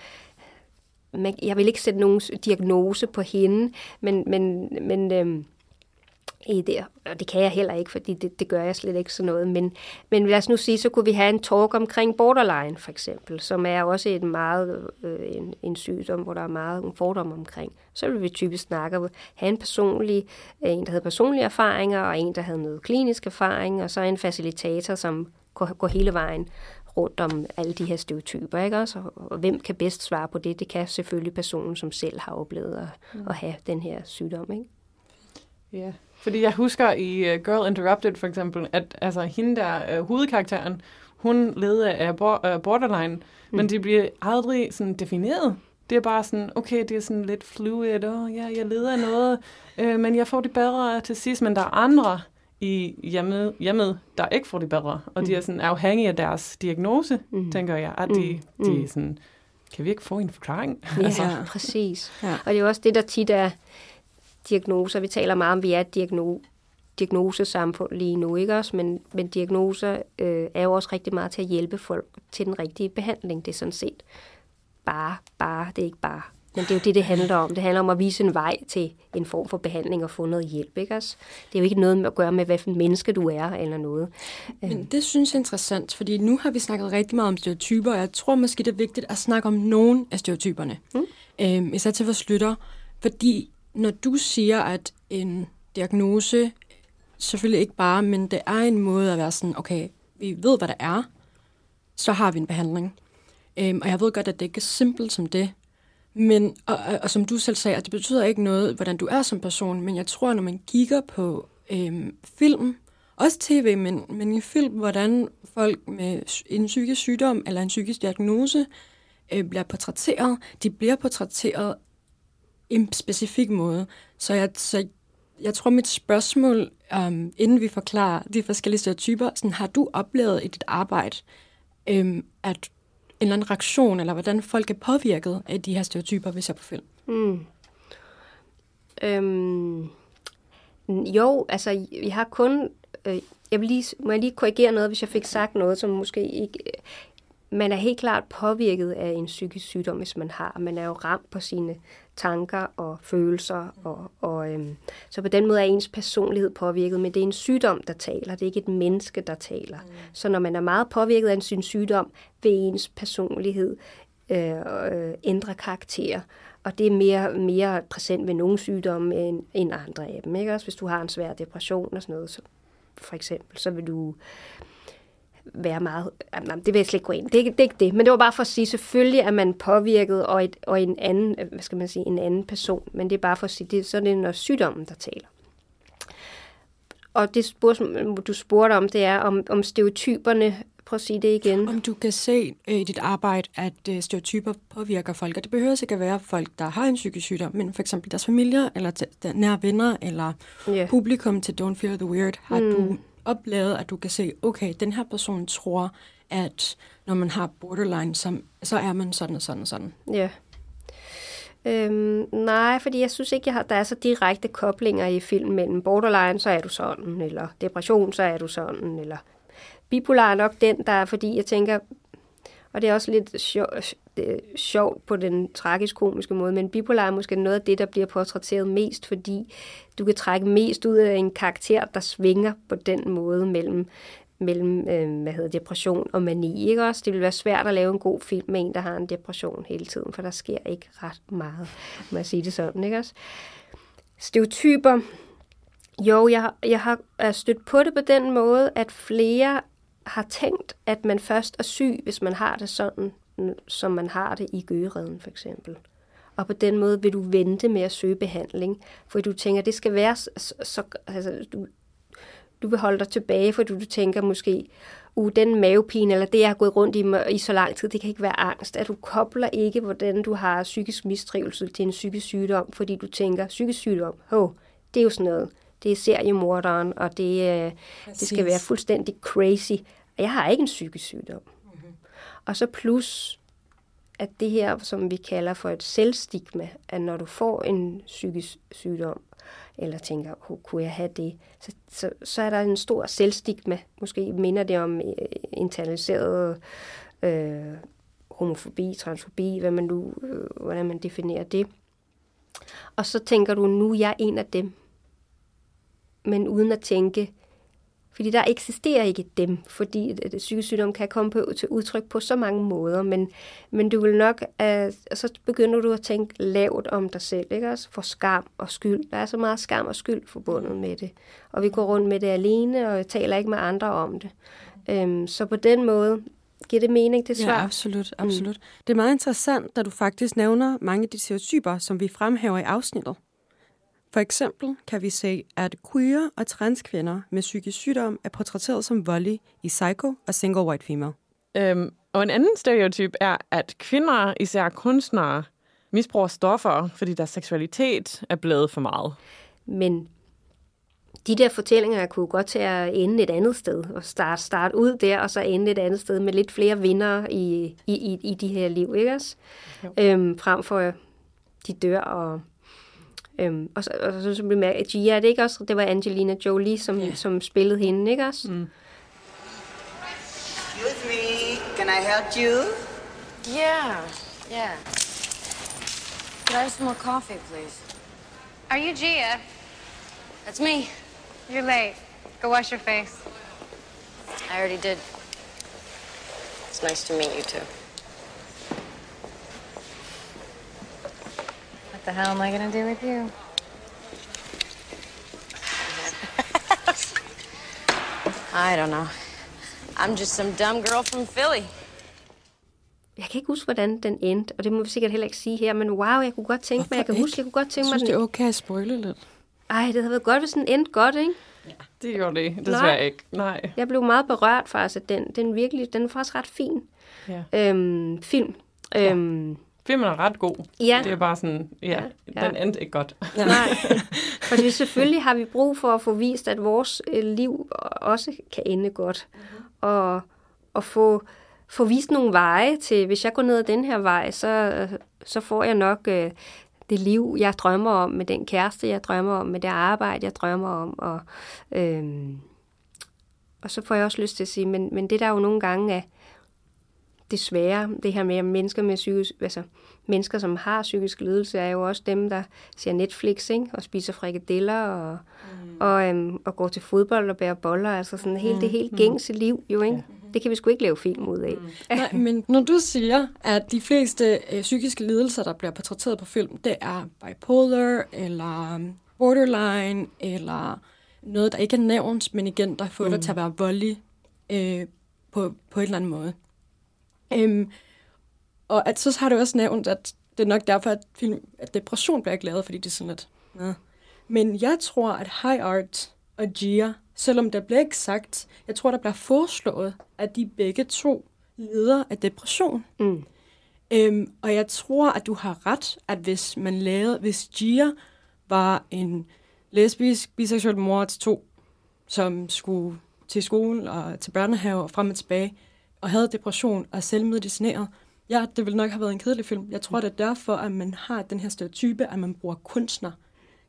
jeg vil ikke sætte nogen diagnose på hende, men, men, men øhm, i det, og det kan jeg heller ikke, fordi det, det gør jeg slet ikke sådan noget. Men, men lad os nu sige, så kunne vi have en talk omkring borderline, for eksempel, som er også et meget, øh, en, en sygdom, hvor der er meget en fordom omkring. Så vil vi typisk snakke, have en personlig, øh, en, der havde personlige erfaringer, og en, der havde noget klinisk erfaring, og så en facilitator, som går, går hele vejen rundt om alle de her stereotyper, ikke også? Og, og hvem kan bedst svare på det? Det kan selvfølgelig personen, som selv har oplevet at, mm. at have den her sygdom, ikke? Ja, fordi jeg husker i uh, Girl Interrupted for eksempel, at altså, hende der, uh, hovedkarakteren, hun leder af uh, borderline, mm. men det bliver aldrig sådan defineret. Det er bare sådan, okay, det er sådan lidt fluid, og ja, jeg leder af noget, øh, men jeg får det bedre til sidst, men der er andre, i hjemmet, hjemmet, der ikke får det bedre, og mm. de er sådan afhængige af deres diagnose, mm. tænker jeg, at de, mm. de er mm. sådan, kan vi ikke få en forklaring? Ja, <laughs> altså. præcis. Ja. Og det er jo også det, der tit er diagnoser. Vi taler meget om, at vi er et diagno diagnosesamfund lige nu, ikke også? Men, men diagnoser øh, er jo også rigtig meget til at hjælpe folk til den rigtige behandling. Det er sådan set bare, bare, det er ikke bare men det er jo det, det handler om. Det handler om at vise en vej til en form for behandling og få noget hjælp. Ikke også? Det er jo ikke noget med at gøre med, hvilken menneske du er eller noget. Men det synes jeg er interessant, fordi nu har vi snakket rigtig meget om stereotyper, og jeg tror måske, det er vigtigt at snakke om nogle af stereotyperne. Mm. Øhm, især til vores lytter. Fordi når du siger, at en diagnose, selvfølgelig ikke bare, men det er en måde at være sådan, okay, vi ved, hvad der er, så har vi en behandling. Øhm, og jeg ved godt, at det ikke er simpelt som det, men, og, og, som du selv sagde, det betyder ikke noget, hvordan du er som person, men jeg tror, når man kigger på øhm, film, også tv, men, men i film, hvordan folk med en psykisk sygdom eller en psykisk diagnose øh, bliver portrætteret, de bliver portrætteret i en specifik måde. Så jeg, så jeg tror, mit spørgsmål, øhm, inden vi forklarer de forskellige stereotyper, sådan, har du oplevet i dit arbejde, øhm, at eller anden reaktion, eller hvordan folk er påvirket af de her stereotyper, vi ser på film? Mm. Øhm, jo, altså, vi har kun... Øh, jeg vil lige, må jeg lige korrigere noget, hvis jeg fik sagt noget, som måske ikke... Øh, man er helt klart påvirket af en psykisk sygdom, hvis man har. Man er jo ramt på sine tanker og følelser. Og, og, øhm, så på den måde er ens personlighed påvirket, men det er en sygdom, der taler. Det er ikke et menneske, der taler. Mm. Så når man er meget påvirket af sin sygdom, vil ens personlighed øh, øh, ændre karakter. Og det er mere, mere præsent ved nogle sygdomme end, end andre af dem. Ikke? Også hvis du har en svær depression og sådan noget, så, for eksempel, så vil du være meget... Jamen, det vil jeg slet ikke gå ind. Det er, det er ikke det. Men det var bare for at sige, selvfølgelig er man påvirket og, et, og en anden, hvad skal man sige, en anden person. Men det er bare for at sige, det, så er det når sygdommen, der taler. Og det som du spurgte om, det er, om, om stereotyperne Prøv at sige det igen. Om du kan se øh, i dit arbejde, at øh, stereotyper påvirker folk, og det behøver ikke at være folk, der har en psykisk sygdom, men for eksempel deres familier, eller nære venner, eller yeah. publikum til Don't Feel the Weird. Har mm. du oplevet, at du kan se, okay, den her person tror, at når man har borderline, så, så er man sådan og sådan og sådan. Ja. Øhm, nej, fordi jeg synes ikke, jeg har, der er så direkte koblinger i film mellem borderline, så er du sådan, eller depression, så er du sådan, eller bipolar er nok den, der er, fordi jeg tænker, og det er også lidt Øh, sjov, sjovt på den tragisk-komiske måde, men bipolar er måske noget af det, der bliver portrætteret mest, fordi du kan trække mest ud af en karakter, der svinger på den måde mellem mellem øh, hvad hedder, depression og mani. Ikke også? Det vil være svært at lave en god film med en, der har en depression hele tiden, for der sker ikke ret meget, må jeg sige det sådan. Ikke også? Stereotyper. Jo, jeg, jeg har stødt på det på den måde, at flere har tænkt, at man først er syg, hvis man har det sådan, som man har det i gøgereden for eksempel. Og på den måde vil du vente med at søge behandling, for du tænker, det skal være så, så altså, du, du vil holde dig tilbage, for du, du tænker måske, uh, den mavepine, eller det, jeg har gået rundt i, i så lang tid, det kan ikke være angst. At du kobler ikke, hvordan du har psykisk mistrivelse til en psykisk sygdom, fordi du tænker, psykisk sygdom, oh, det er jo sådan noget, det er seriemorderen, og det, øh, det skal være fuldstændig crazy. Jeg har ikke en psykisk sygdom. Og så plus, at det her, som vi kalder for et selvstigma, at når du får en psykisk sygdom, eller tænker, oh, kunne jeg have det, så, så, så er der en stor selvstigma. Måske minder det om øh, internaliseret øh, homofobi, transfobi, hvad man nu, øh, hvordan man definerer det. Og så tænker du, nu er jeg en af dem. Men uden at tænke, fordi der eksisterer ikke dem, fordi det psykisk sygdom kan komme på, til udtryk på så mange måder, men, men du vil nok, uh, så begynder du at tænke lavt om dig selv, ikke også? For skam og skyld. Der er så meget skam og skyld forbundet med det. Og vi går rundt med det alene, og taler ikke med andre om det. Um, så på den måde giver det mening til svar. Ja, absolut, absolut. Mm. Det er meget interessant, da du faktisk nævner mange af de stereotyper, som vi fremhæver i afsnittet. For eksempel kan vi se, at queer og transkvinder med psykisk sygdom er portrætteret som voldelige i Psycho og Single White Female. Øhm, og en anden stereotyp er, at kvinder, især kunstnere, misbruger stoffer, fordi deres seksualitet er blevet for meget. Men de der fortællinger kunne godt til at ende et andet sted, og starte, starte ud der, og så ende et andet sted med lidt flere vinder i, i, i, i de her liv, ikke også? Øhm, frem for de dør og Øhm, og, så, og så, så blev mærke, at Gia, det ikke også, det var Angelina Jolie, som, yeah. som spillede hende, ikke også? Mm. Excuse me, can I help you? Yeah, yeah. Could I have some more coffee, please? Are you Gia? That's me. You're late. Go wash your face. I already did. It's nice to meet you, too. The hell am I gonna do with you? I don't know. I'm just some dumb girl from Philly. Jeg kan ikke huske, hvordan den endte, og det må vi sikkert heller ikke sige her, men wow, jeg kunne godt tænke mig, jeg kan huske, jeg kunne godt tænke mig... Jeg synes, det er okay at spoile lidt. Ej, det havde været godt, hvis den endte godt, ikke? Ja, det gjorde det desværre Nej. ikke. Nej. Jeg blev meget berørt faktisk, at den, den virkelig, den er faktisk ret fin ja. øhm, film. Ja. Filmen er ret god. Ja. Det er bare sådan, ja, ja. den endte ikke godt. Ja. <laughs> Nej, fordi selvfølgelig har vi brug for at få vist, at vores øh, liv også kan ende godt. Mm-hmm. Og, og få, få vist nogle veje til, hvis jeg går ned ad den her vej, så, så får jeg nok øh, det liv, jeg drømmer om, med den kæreste, jeg drømmer om, med det arbejde, jeg drømmer om. Og, øh, og så får jeg også lyst til at sige, men, men det der er jo nogle gange, at desværre, det her med at mennesker med psykisk, altså mennesker, som har psykisk lidelse, er jo også dem, der ser Netflix, ikke? og spiser frikadeller, og, mm. og, øhm, og går til fodbold og bærer boller, altså sådan helt, det helt gængse liv, jo, ikke? Det kan vi sgu ikke lave film ud af. <laughs> Nej, men når du siger, at de fleste øh, psykiske lidelser, der bliver portrætteret på film, det er bipolar, eller um, borderline, eller noget, der ikke er nævnt, men igen, der får mm. dig til at være voldelig øh, på, på en eller anden måde. Øhm, og at, så har du også nævnt, at det er nok derfor, at, film, at depression bliver ikke lavet, fordi det er sådan lidt... Ja. Men jeg tror, at High Art og Gia, selvom der bliver ikke sagt, jeg tror, der bliver foreslået, at de begge to lider af depression. Mm. Øhm, og jeg tror, at du har ret, at hvis man lavede, hvis Gia var en lesbisk, biseksuel mor til to, som skulle til skole og til børnehave og frem og tilbage, og havde depression og selvmedicineret, ja, det ville nok have været en kedelig film. Jeg tror, det er derfor, at man har den her stereotype, at man bruger kunstner.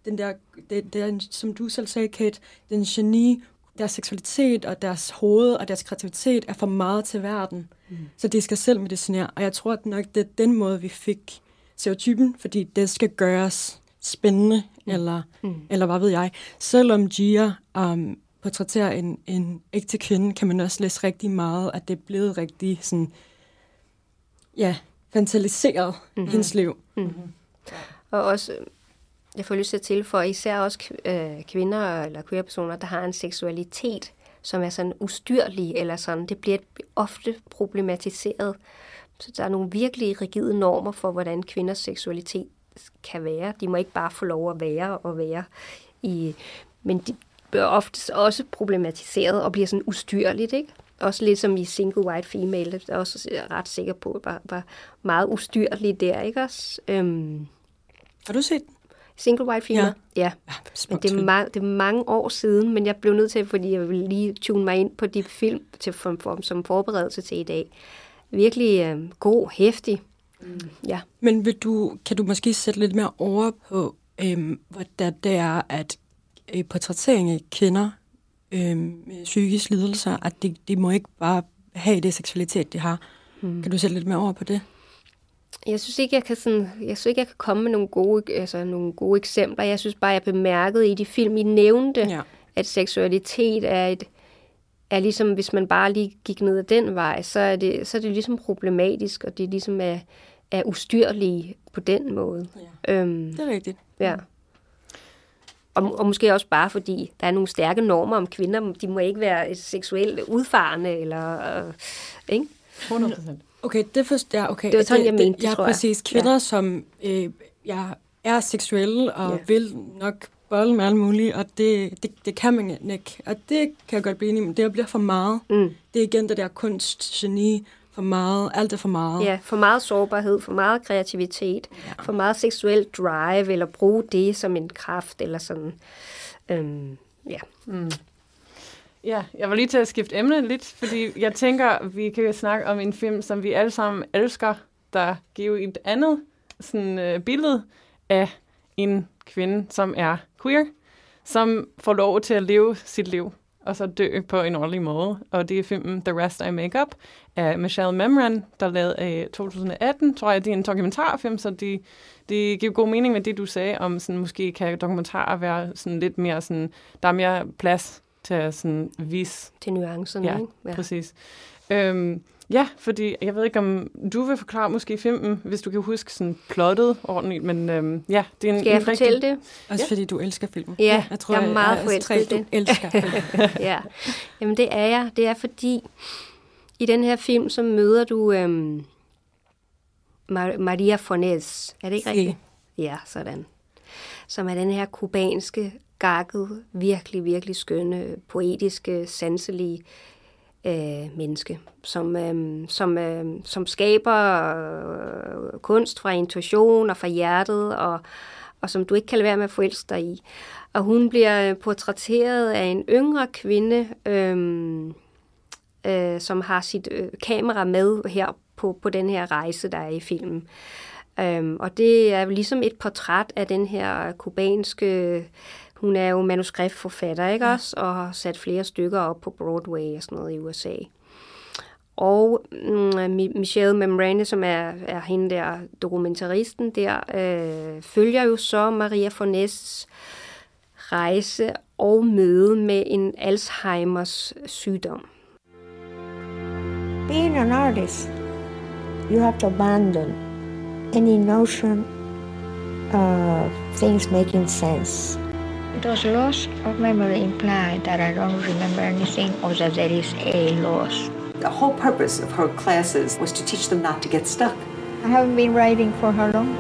Den der, det, det er, som du selv sagde, Kate, den geni, deres seksualitet og deres hoved og deres kreativitet er for meget til verden. Mm. Så de skal selv medicinere. Og jeg tror at nok, det er den måde, vi fik stereotypen, fordi det skal gøres spændende, mm. Eller, mm. eller hvad ved jeg. Selvom Gia um, portrætterer en, en ægte kvinde, kan man også læse rigtig meget, at det er blevet rigtig sådan, ja, fantaseret mm-hmm. hendes liv. Mm-hmm. Og også, jeg får lyst til at tilføje, især også øh, kvinder eller queer-personer, der har en seksualitet, som er sådan ustyrlig, eller sådan, det bliver ofte problematiseret. Så der er nogle virkelig rigide normer for, hvordan kvinders seksualitet kan være. De må ikke bare få lov at være og være i... Men de bliver ofte også problematiseret og bliver sådan ustyrligt, ikke? Også lidt som i Single White Female, det er også ret sikker på, var, var meget ustyrligt der, ikke også? Øhm, Har du set Single White Female? Ja. ja. ja men det er, ma- det er mange år siden, men jeg blev nødt til, fordi jeg ville lige tune mig ind på de film til, for, for, som forberedelse til i dag. Virkelig øh, god, hæftig. Mm. Ja. Men vil du, kan du måske sætte lidt mere over på, øhm, hvordan det er, at øh, portrættering af kvinder øh, med psykiske lidelser, at de, de må ikke bare have det seksualitet, de har. Mm. Kan du sætte lidt mere over på det? Jeg synes ikke, jeg kan, sådan, jeg synes ikke, jeg kan komme med nogle gode, altså nogle gode eksempler. Jeg synes bare, jeg bemærkede i de film, I nævnte, ja. at seksualitet er et, er ligesom, hvis man bare lige gik ned ad den vej, så er det, så er det ligesom problematisk, og det ligesom er, er ustyrlige på den måde. Ja. Øhm, det er rigtigt. Ja. Og, og måske også bare fordi, der er nogle stærke normer om kvinder. De må ikke være seksuelt udfarende, eller... Øh, ikke? 100 Okay, det forst, ja, okay. Det var sådan, det, jeg mente det, ja, tror jeg. præcis. Kvinder, ja. som øh, ja, er seksuelle og ja. vil nok bolle med alt muligt, og det, det, det kan man ikke. Og det kan jeg godt blive enig med. Det bliver for meget. Mm. Det er igen det der kunst, geni, for meget, alt er for meget. Ja, for meget sårbarhed, for meget kreativitet, ja. for meget seksuel drive, eller bruge det som en kraft, eller sådan. Øhm, ja. Mm. Ja, jeg var lige til at skifte emne lidt, fordi jeg tænker, vi kan snakke om en film, som vi alle sammen elsker, der giver et andet sådan, uh, billede af en kvinde, som er queer, som får lov til at leve sit liv og så dø på en ordentlig måde. Og det er filmen The Rest I Make Up af Michelle Memran, der lavede af 2018. Tror jeg, det er en dokumentarfilm, så det de giver god mening med det, du sagde om, sådan, måske kan dokumentarer være sådan lidt mere sådan, der er mere plads til at sådan vise. Til nuancerne, ja, ikke? Ja, præcis. Øhm, ja, fordi jeg ved ikke, om du vil forklare måske filmen, hvis du kan huske sådan plottet ordentligt, men øhm, ja, det er en Skal jeg en fortælle rigtig... det? Også ja. fordi du elsker filmen. Ja, jeg, tror, jeg er meget forelsket i det. Du elsker filmen. <laughs> ja, jamen det er jeg. Det er fordi, i den her film, så møder du øhm, Mar- Maria Fornes. Er det ikke rigtigt? Ja, sådan. Som er den her kubanske, gakket, virkelig, virkelig skønne, poetiske, sanselige øh, menneske, som, øh, som, øh, som skaber øh, kunst fra intuition og fra hjertet, og, og som du ikke kan lade være med at forelske dig i. Og hun bliver portrætteret af en yngre kvinde, øh, øh, som har sit øh, kamera med her på, på den her rejse, der er i filmen. Um, og det er ligesom et portræt af den her kubanske hun er jo manuskriptforfatter, ikke ja. også? Og har sat flere stykker op på Broadway og sådan noget i USA. Og mm, Michelle Membrane, som er, er hende der dokumentaristen der, øh, følger jo så Maria Fornes rejse og møde med en Alzheimers sygdom. Being an artist, you have to abandon any notion of things making sense. Does loss of memory imply that I don't remember anything or that there is a loss? The whole purpose of her classes was to teach them not to get stuck. I haven't been writing for how long?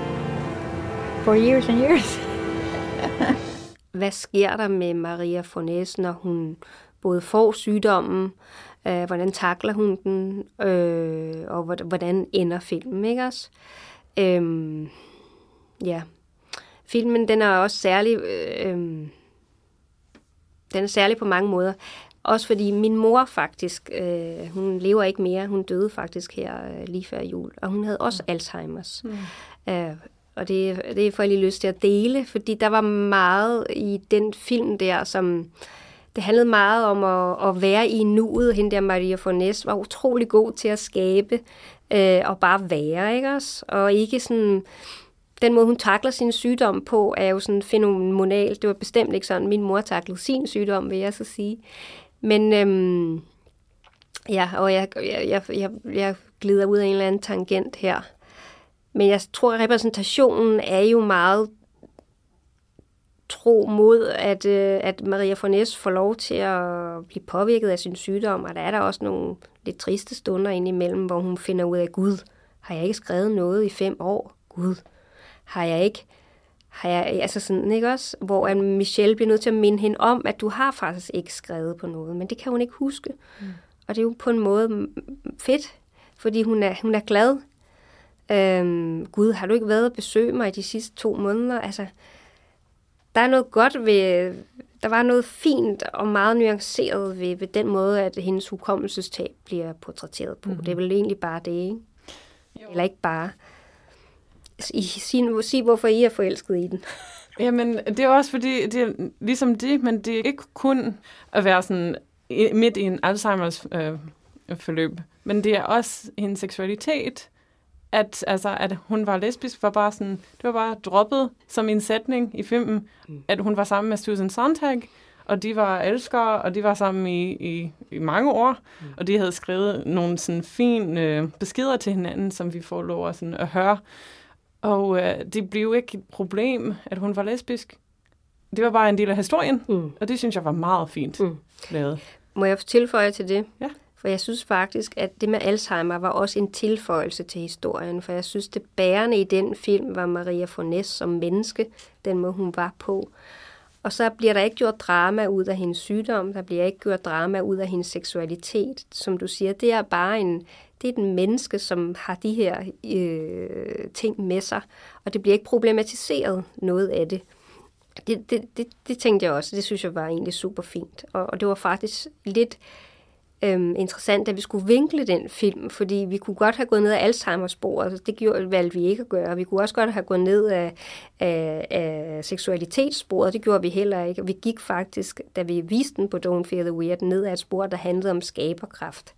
For years and years. <laughs> Hvad sker der med Maria Fornes, når hun både får sygdommen, øh, hvordan takler hun den, øh, og hvordan ender filmen, ikke også? Øhm, ja. Filmen, den er også særlig, øh, den er særlig på mange måder. Også fordi min mor faktisk, øh, hun lever ikke mere, hun døde faktisk her øh, lige før jul, og hun havde også mm. Alzheimer's. Mm. Øh, og det, det får jeg lige lyst til at dele, fordi der var meget i den film der, som det handlede meget om at, at være i nuet. Hende der Maria Fornes var utrolig god til at skabe øh, og bare være, ikke også? Og ikke sådan... Den måde, hun takler sin sygdom på, er jo sådan fænomenal. Det var bestemt ikke sådan, min mor taklede sin sygdom, vil jeg så sige. Men øhm, ja, og jeg, jeg, jeg, jeg glider ud af en eller anden tangent her. Men jeg tror, at repræsentationen er jo meget tro mod, at, øh, at Maria Fornes får lov til at blive påvirket af sin sygdom, og der er der også nogle lidt triste stunder indimellem, hvor hun finder ud af, Gud, har jeg ikke skrevet noget i fem år? Gud, har jeg ikke har jeg, altså sådan, ikke også? Hvor Michelle bliver nødt til at minde hende om, at du har faktisk ikke skrevet på noget, men det kan hun ikke huske. Mm. Og det er jo på en måde fedt, fordi hun er, hun er glad. Øhm, Gud, har du ikke været og besøge mig i de sidste to måneder? Altså, der er noget godt ved, der var noget fint og meget nuanceret ved, ved den måde, at hendes hukommelsestab bliver portrætteret på. Mm. Det er vel egentlig bare det, ikke? Jo. Eller ikke bare. I, sig, sig, hvorfor I er forelsket i den. <laughs> Jamen, det er også fordi, det er ligesom det, men det er ikke kun at være sådan midt i en Alzheimers øh, forløb, men det er også hendes seksualitet, at, altså, at hun var lesbisk, var bare sådan, det var bare droppet som en sætning i filmen, mm. at hun var sammen med Susan Sontag, og de var elskere, og de var sammen i, i, i mange år, mm. og de havde skrevet nogle sådan fine øh, beskeder til hinanden, som vi får lov at, sådan, at høre. Og øh, det blev ikke et problem, at hun var lesbisk. Det var bare en del af historien, mm. og det synes jeg var meget fint mm. lavet. Må jeg tilføje til det? Ja. For jeg synes faktisk, at det med Alzheimer var også en tilføjelse til historien, for jeg synes, det bærende i den film var Maria Fornes som menneske, den måde hun var på. Og så bliver der ikke gjort drama ud af hendes sygdom, der bliver ikke gjort drama ud af hendes seksualitet. Som du siger, det er bare en, det er den menneske, som har de her øh, ting med sig, og det bliver ikke problematiseret noget af det. Det, det, det, det tænkte jeg også, det synes jeg var egentlig super fint. Og, og det var faktisk lidt øhm, interessant, at vi skulle vinkle den film, fordi vi kunne godt have gået ned af Alzheimer's spor, altså det gjorde, valgte vi ikke at gøre. Vi kunne også godt have gået ned af, af, af seksualitetssporet, det gjorde vi heller ikke. Vi gik faktisk, da vi viste den på Don't Fear the Weird, ned af et spor, der handlede om skaberkraft.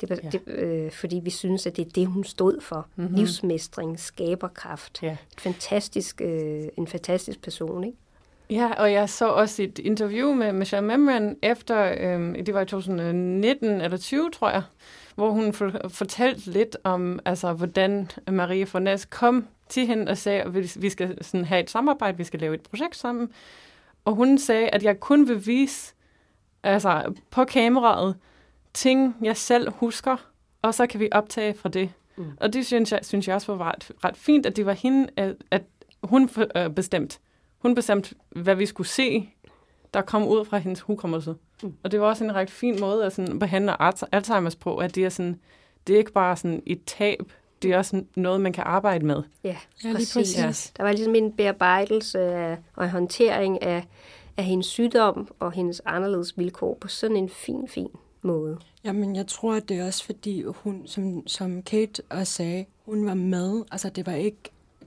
Det var, ja. det, øh, fordi vi synes, at det er det, hun stod for. Mm-hmm. Livsmestring, skaberkraft. Ja. Et fantastisk, øh, en fantastisk person, ikke? Ja, og jeg så også et interview med Michelle Memran efter, øhm, det var i 2019 eller 20, tror jeg, hvor hun for, fortalte lidt om, altså, hvordan Marie Fornes kom til hende og sagde, at vi skal sådan have et samarbejde, vi skal lave et projekt sammen. Og hun sagde, at jeg kun vil vise altså, på kameraet ting, jeg selv husker, og så kan vi optage fra det. Mm. Og det synes jeg, synes jeg også var ret, ret fint, at det var hende, at, at hun øh, bestemt hun bestemte, hvad vi skulle se, der kom ud fra hendes hukommelse. Mm. Og det var også en ret fin måde at sådan behandle Alzheimer's på, at det er, sådan, det er ikke bare sådan et tab, det er også noget, man kan arbejde med. Ja, ja præcis. præcis. Ja. Der var ligesom en bearbejdelse af, og en håndtering af, af hendes sygdom og hendes anderledes vilkår på sådan en fin, fin måde. Jamen, jeg tror, at det er også fordi, hun, som, som Kate også sagde, hun var med. Altså, det var ikke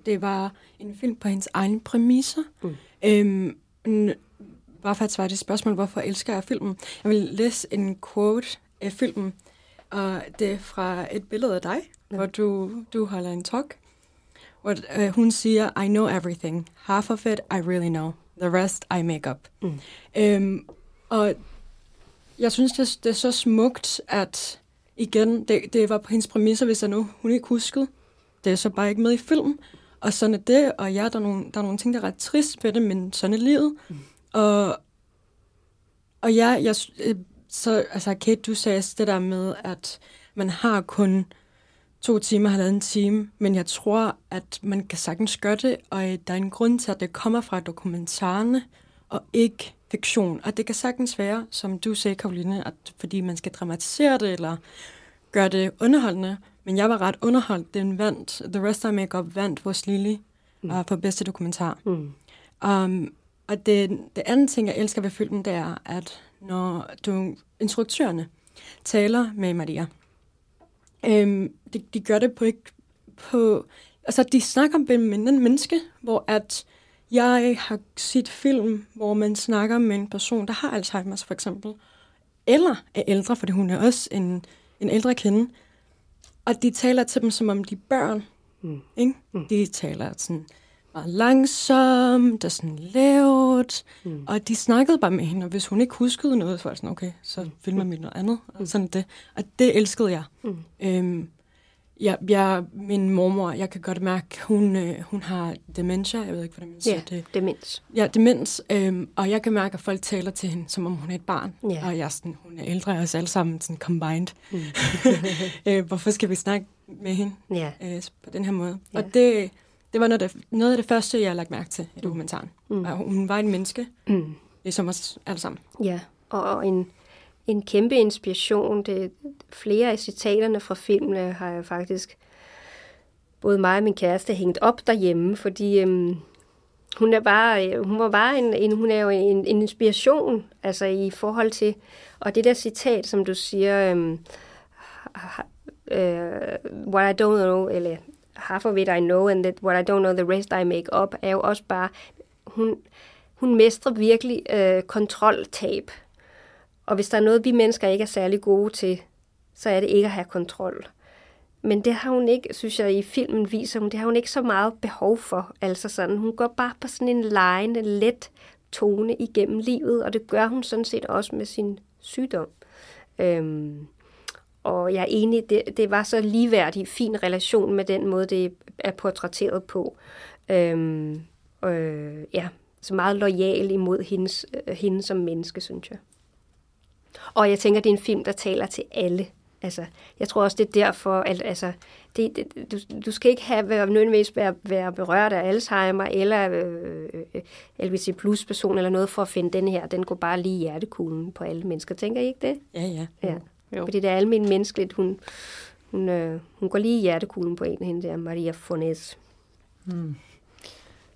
det var en film på hendes egne præmisser. Mm. Øhm, bare for at svare det spørgsmål, hvorfor elsker jeg filmen? Jeg vil læse en quote af filmen. Og det er fra et billede af dig, ja. hvor du, du holder en talk. Hvor uh, hun siger, I know everything. Half of it I really know. The rest I make up. Mm. Øhm, og jeg synes, det, det er så smukt, at igen, det, det var på hendes præmisser, hvis jeg nu hun ikke huskede. Det er så bare ikke med i filmen. Og sådan er det, og ja, der er nogle, der er nogle ting, der er ret trist ved det, men sådan er livet. Mm. Og, og ja, jeg, øh, så, altså Kate, du sagde det der med, at man har kun to timer, halvanden time, men jeg tror, at man kan sagtens gøre det, og der er en grund til, at det kommer fra dokumentarerne, og ikke fiktion. Og det kan sagtens være, som du sagde, Karoline, at fordi man skal dramatisere det, eller gøre det underholdende. Men jeg var ret underholdt. Den vandt, The Rest of Makeup vandt hos Lily mm. uh, for bedste dokumentar. Mm. Um, og det, det andet ting, jeg elsker ved filmen, det er, at når du, instruktørerne taler med Maria, um, de, de gør det på ikke på... Altså, de snakker om en menneske, hvor at jeg har set film, hvor man snakker med en person, der har Alzheimer's for eksempel, eller er ældre, fordi hun er også en, en ældre kvinde, og de taler til dem, som om de er børn. Mm. Ikke? Mm. De taler sådan meget langsomt og sådan lavt. Mm. Og de snakkede bare med hende, og hvis hun ikke huskede noget, så var det sådan, okay, så mm. filmer vi noget andet. Og, mm. sådan det. og det elskede jeg. Mm. Øhm, Ja, jeg, min mormor, jeg kan godt mærke, hun, øh, hun har dementia. Jeg ved ikke, hvordan man siger ja, det. demens. Ja, demens. Øhm, og jeg kan mærke, at folk taler til hende, som om hun er et barn. Ja. Og jeg sådan, hun er ældre af os alle sammen, sådan combined. Mm. <laughs> øh, hvorfor skal vi snakke med hende ja. øh, på den her måde? Ja. Og det, det var noget af, det, noget af det første, jeg har lagt mærke til i dokumentaren. Mm. Og hun var en menneske, mm. ligesom os alle sammen. Ja, og en en kæmpe inspiration. Det, flere af citaterne fra filmene har jeg faktisk både mig og min kæreste hængt op derhjemme, fordi øhm, hun er bare, øh, hun var bare en, en hun er jo en, en inspiration, altså i forhold til, og det der citat, som du siger, øhm, uh, what I don't know, eller half of it I know, and that what I don't know, the rest I make up, er jo også bare, hun, hun mestrer virkelig øh, kontroltab. Og hvis der er noget, vi mennesker ikke er særlig gode til, så er det ikke at have kontrol. Men det har hun ikke, synes jeg, i filmen viser hun, det har hun ikke så meget behov for. Altså sådan, hun går bare på sådan en lejende, let tone igennem livet, og det gør hun sådan set også med sin sygdom. Øhm, og jeg er enig, det, det var så ligeværdig, fin relation med den måde, det er portrætteret på. Øhm, øh, ja, så meget lojal imod hendes, øh, hende som menneske, synes jeg. Og jeg tænker, det er en film, der taler til alle. Altså, jeg tror også, det er derfor, at altså, det, det, du, du skal ikke have, være, nødvendigvis være, være berørt af Alzheimer eller øh, øh LVC plus person eller noget for at finde den her. Den går bare lige i hjertekuglen på alle mennesker. Tænker I ikke det? Ja, ja. ja. Jo. Fordi det er almindeligt menneskeligt. Hun, hun, øh, hun går lige i hjertekuglen på en af hende der, Maria Fornes. Hmm.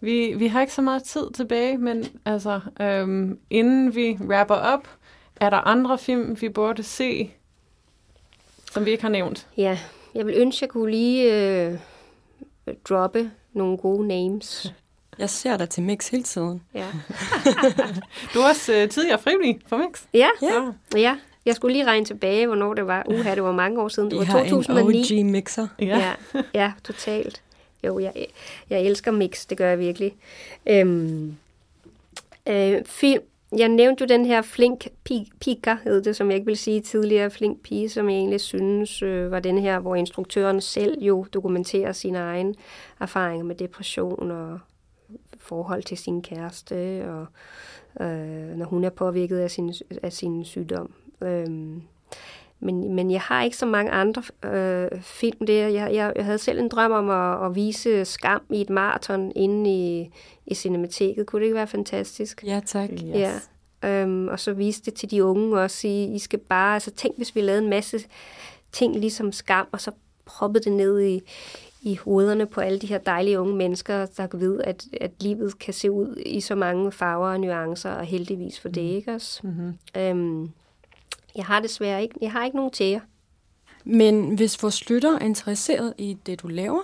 Vi, vi har ikke så meget tid tilbage, men altså, øhm, inden vi wrapper op, er der andre film, vi burde se, som vi ikke har nævnt? Ja, jeg vil ønske, at jeg kunne lige øh, droppe nogle gode names. <laughs> Jeg ser dig til Mix hele tiden. Ja. <laughs> du er også øh, tidligere frivillig for Mix. Ja, ja. ja. Jeg skulle lige regne tilbage, hvornår det var. Uha, det var mange år siden. Det var 2009. en OG-mixer. Ja. ja, ja, totalt. Jo, jeg, jeg elsker mix, det gør jeg virkelig. Øhm, øh, film, jeg nævnte jo den her flink pika, hed det, som jeg ikke vil sige tidligere, flink pige, som jeg egentlig synes øh, var den her, hvor instruktøren selv jo dokumenterer sine egne erfaringer med depression og forhold til sin kæreste, og øh, når hun er påvirket af sin, af sin sygdom. Øhm, men, men jeg har ikke så mange andre øh, film der. Jeg, jeg, jeg havde selv en drøm om at, at vise skam i et maraton inde i, i Cinemateket. Kunne det ikke være fantastisk? Ja, tak. Yes. Ja. Øhm, og så vise det til de unge også. I, I skal bare, altså tænk, hvis vi lavede en masse ting ligesom skam, og så proppede det ned i, i hovederne på alle de her dejlige unge mennesker, der ved, at, at livet kan se ud i så mange farver og nuancer, og heldigvis for det, mm. ikke også? Mm-hmm. Øhm, jeg har desværre ikke, jeg har ikke nogen tæer. Men hvis vores lytter er interesseret i det, du laver,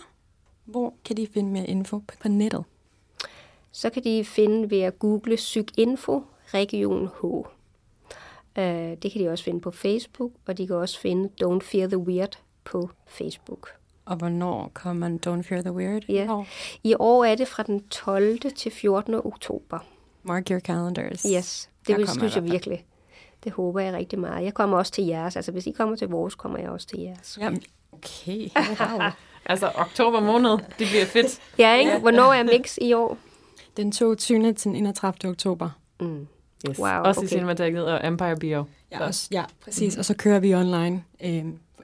hvor kan de finde mere info på nettet? Så kan de finde ved at google psykinfo region H. Øh, det kan de også finde på Facebook, og de kan også finde Don't Fear the Weird på Facebook. Og hvornår kommer man Don't Fear the Weird? Ja. I år er det fra den 12. til 14. oktober. Mark your calendars. Yes, det vil, synes jeg virkelig. Det håber jeg rigtig meget. Jeg kommer også til jeres. Altså, hvis I kommer til vores, kommer jeg også til jeres. Jamen, okay. Wow. Altså, oktober måned, det bliver fedt. <laughs> Ja, ikke? Hvornår er Mix i år? Den 22. til den 31. oktober. Mm. Yes. Wow, også i okay. Cinemateket og Empire Bio. Ja, også, ja præcis. Og så kører vi online øh,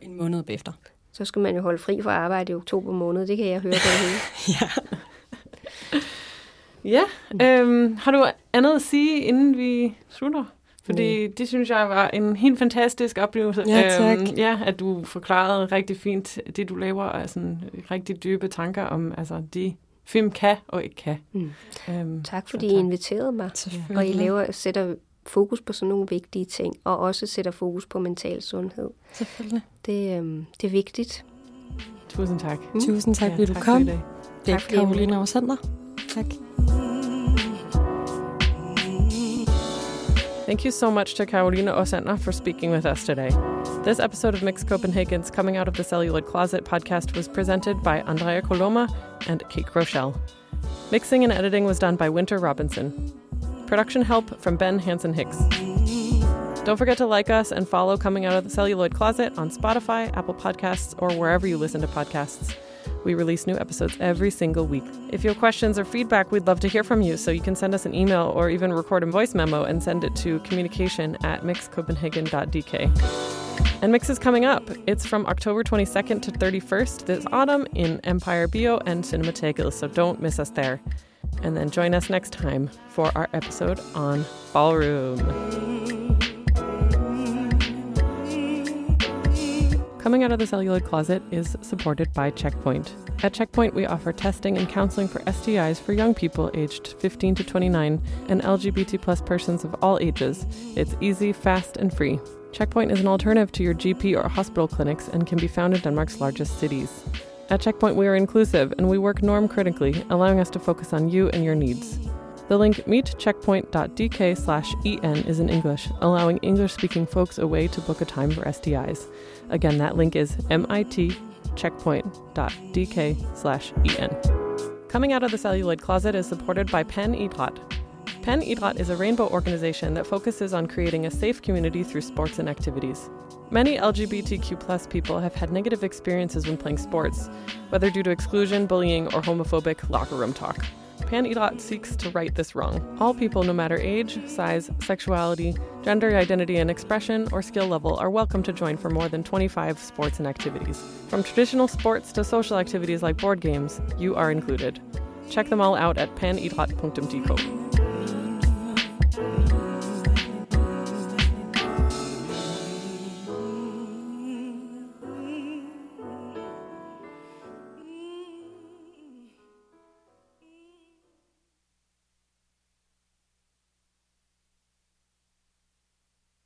en måned efter. Så skal man jo holde fri fra arbejde i oktober måned. Det kan jeg høre på det hele. <laughs> ja. Ja, øhm, har du andet at sige, inden vi slutter? Fordi det synes jeg var en helt fantastisk oplevelse. Ja, tak. Øhm, ja, at du forklarede rigtig fint det, du laver, og sådan rigtig dybe tanker om, altså de film kan og ikke kan. Mm. Øhm, Tak fordi I inviterede mig. Og I laver, sætter fokus på sådan nogle vigtige ting, og også sætter fokus på mental sundhed. Selvfølgelig. Det, øhm, det er vigtigt. Tusind tak. Mm. Tusind tak, fordi du tak for kom. i dag. Det er Tak, Karoline Ausander. Tak. Thank you so much to Carolina Osander for speaking with us today. This episode of Mix Copenhagen's Coming Out of the Celluloid Closet podcast was presented by Andrea Coloma and Kate Rochelle. Mixing and editing was done by Winter Robinson. Production help from Ben Hansen Hicks. Don't forget to like us and follow Coming Out of the Celluloid Closet on Spotify, Apple Podcasts, or wherever you listen to podcasts. We release new episodes every single week. If you have questions or feedback, we'd love to hear from you, so you can send us an email or even record a voice memo and send it to communication at mixcopenhagen.dk. And Mix is coming up. It's from October 22nd to 31st this autumn in Empire Bio and Cinemateca, so don't miss us there. And then join us next time for our episode on Ballroom. Coming Out of the Celluloid Closet is supported by Checkpoint. At Checkpoint, we offer testing and counseling for STIs for young people aged 15 to 29 and LGBT plus persons of all ages. It's easy, fast, and free. Checkpoint is an alternative to your GP or hospital clinics and can be found in Denmark's largest cities. At Checkpoint, we are inclusive and we work norm critically, allowing us to focus on you and your needs. The link meetcheckpoint.dk/en is in English, allowing English speaking folks a way to book a time for STIs. Again, that link is mitcheckpoint.dk slash en. Coming Out of the Celluloid Closet is supported by Penn Idrat. Penn Idrat is a rainbow organization that focuses on creating a safe community through sports and activities. Many LGBTQ people have had negative experiences when playing sports, whether due to exclusion, bullying, or homophobic locker room talk. Pan Edot seeks to right this wrong. All people, no matter age, size, sexuality, gender identity and expression, or skill level, are welcome to join for more than 25 sports and activities. From traditional sports to social activities like board games, you are included. Check them all out at panidrat.dk.